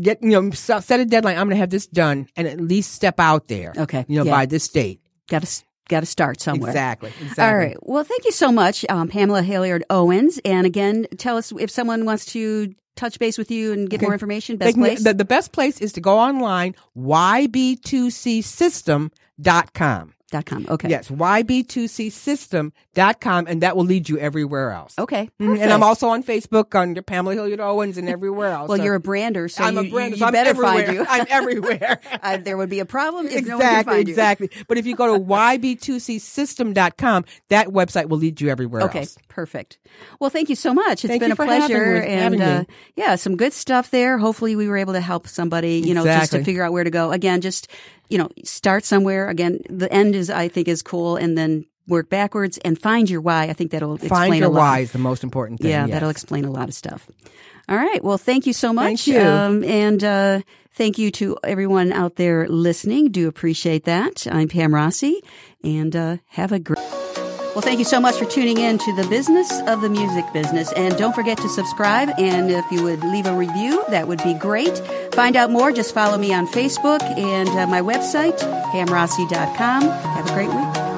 [SPEAKER 3] Get, you know, set set a deadline. I'm going to have this done and at least step out there.
[SPEAKER 2] Okay.
[SPEAKER 3] You know,
[SPEAKER 2] Yeah.
[SPEAKER 3] by this date.
[SPEAKER 2] got to got to start somewhere.
[SPEAKER 3] Exactly. Exactly.
[SPEAKER 2] All right. Well, thank you so much, um, Pamela Hilliard Owens. And again, tell us if someone wants to touch base with you and get
[SPEAKER 3] Okay.
[SPEAKER 2] more information. Best
[SPEAKER 3] can-
[SPEAKER 2] place.
[SPEAKER 3] The, the best place is to go online, yb2csystem.com.
[SPEAKER 2] dot com. Okay.
[SPEAKER 3] Yes, yb2csystem.com, and that will lead you everywhere else.
[SPEAKER 2] Okay.
[SPEAKER 3] Mhm, And I'm also on Facebook under Pamela Hilliard Owens and everywhere else.
[SPEAKER 2] Well,
[SPEAKER 3] So
[SPEAKER 2] you're a brander, so
[SPEAKER 3] I'm
[SPEAKER 2] you,
[SPEAKER 3] a brander,
[SPEAKER 2] you,
[SPEAKER 3] so I'm
[SPEAKER 2] better
[SPEAKER 3] everywhere.
[SPEAKER 2] find you.
[SPEAKER 3] I'm everywhere.
[SPEAKER 2] Uh, there would be a problem if no one can
[SPEAKER 3] exactly,
[SPEAKER 2] you.
[SPEAKER 3] exactly. But if you go to yb2csystem.com, that website will lead you everywhere
[SPEAKER 2] Okay,
[SPEAKER 3] else.
[SPEAKER 2] perfect. Well, thank you so much. It's
[SPEAKER 3] Thank
[SPEAKER 2] been a pleasure, and uh, yeah, some good stuff there. Hopefully, we were able to help somebody. You know, just to figure out where to go. Again, just you know, start somewhere. Again, the end is I think is cool, and then work backwards and find your why. I think that'll
[SPEAKER 3] Find
[SPEAKER 2] explain
[SPEAKER 3] your
[SPEAKER 2] a lot.
[SPEAKER 3] why is the most important thing.
[SPEAKER 2] Yeah,
[SPEAKER 3] yes.
[SPEAKER 2] that'll explain a lot of stuff. All right. Well, thank you so much.
[SPEAKER 3] Thank you.
[SPEAKER 2] Um, and uh, thank you to everyone out there listening. Do appreciate that. I'm Pam Rossi, and uh, have a great. Well, thank you so much for tuning in to the business of the music business. And don't forget to subscribe. And if you would leave a review, that would be great. Find out more, just follow me on Facebook and uh, my website, pamrossi.com. Have a great week.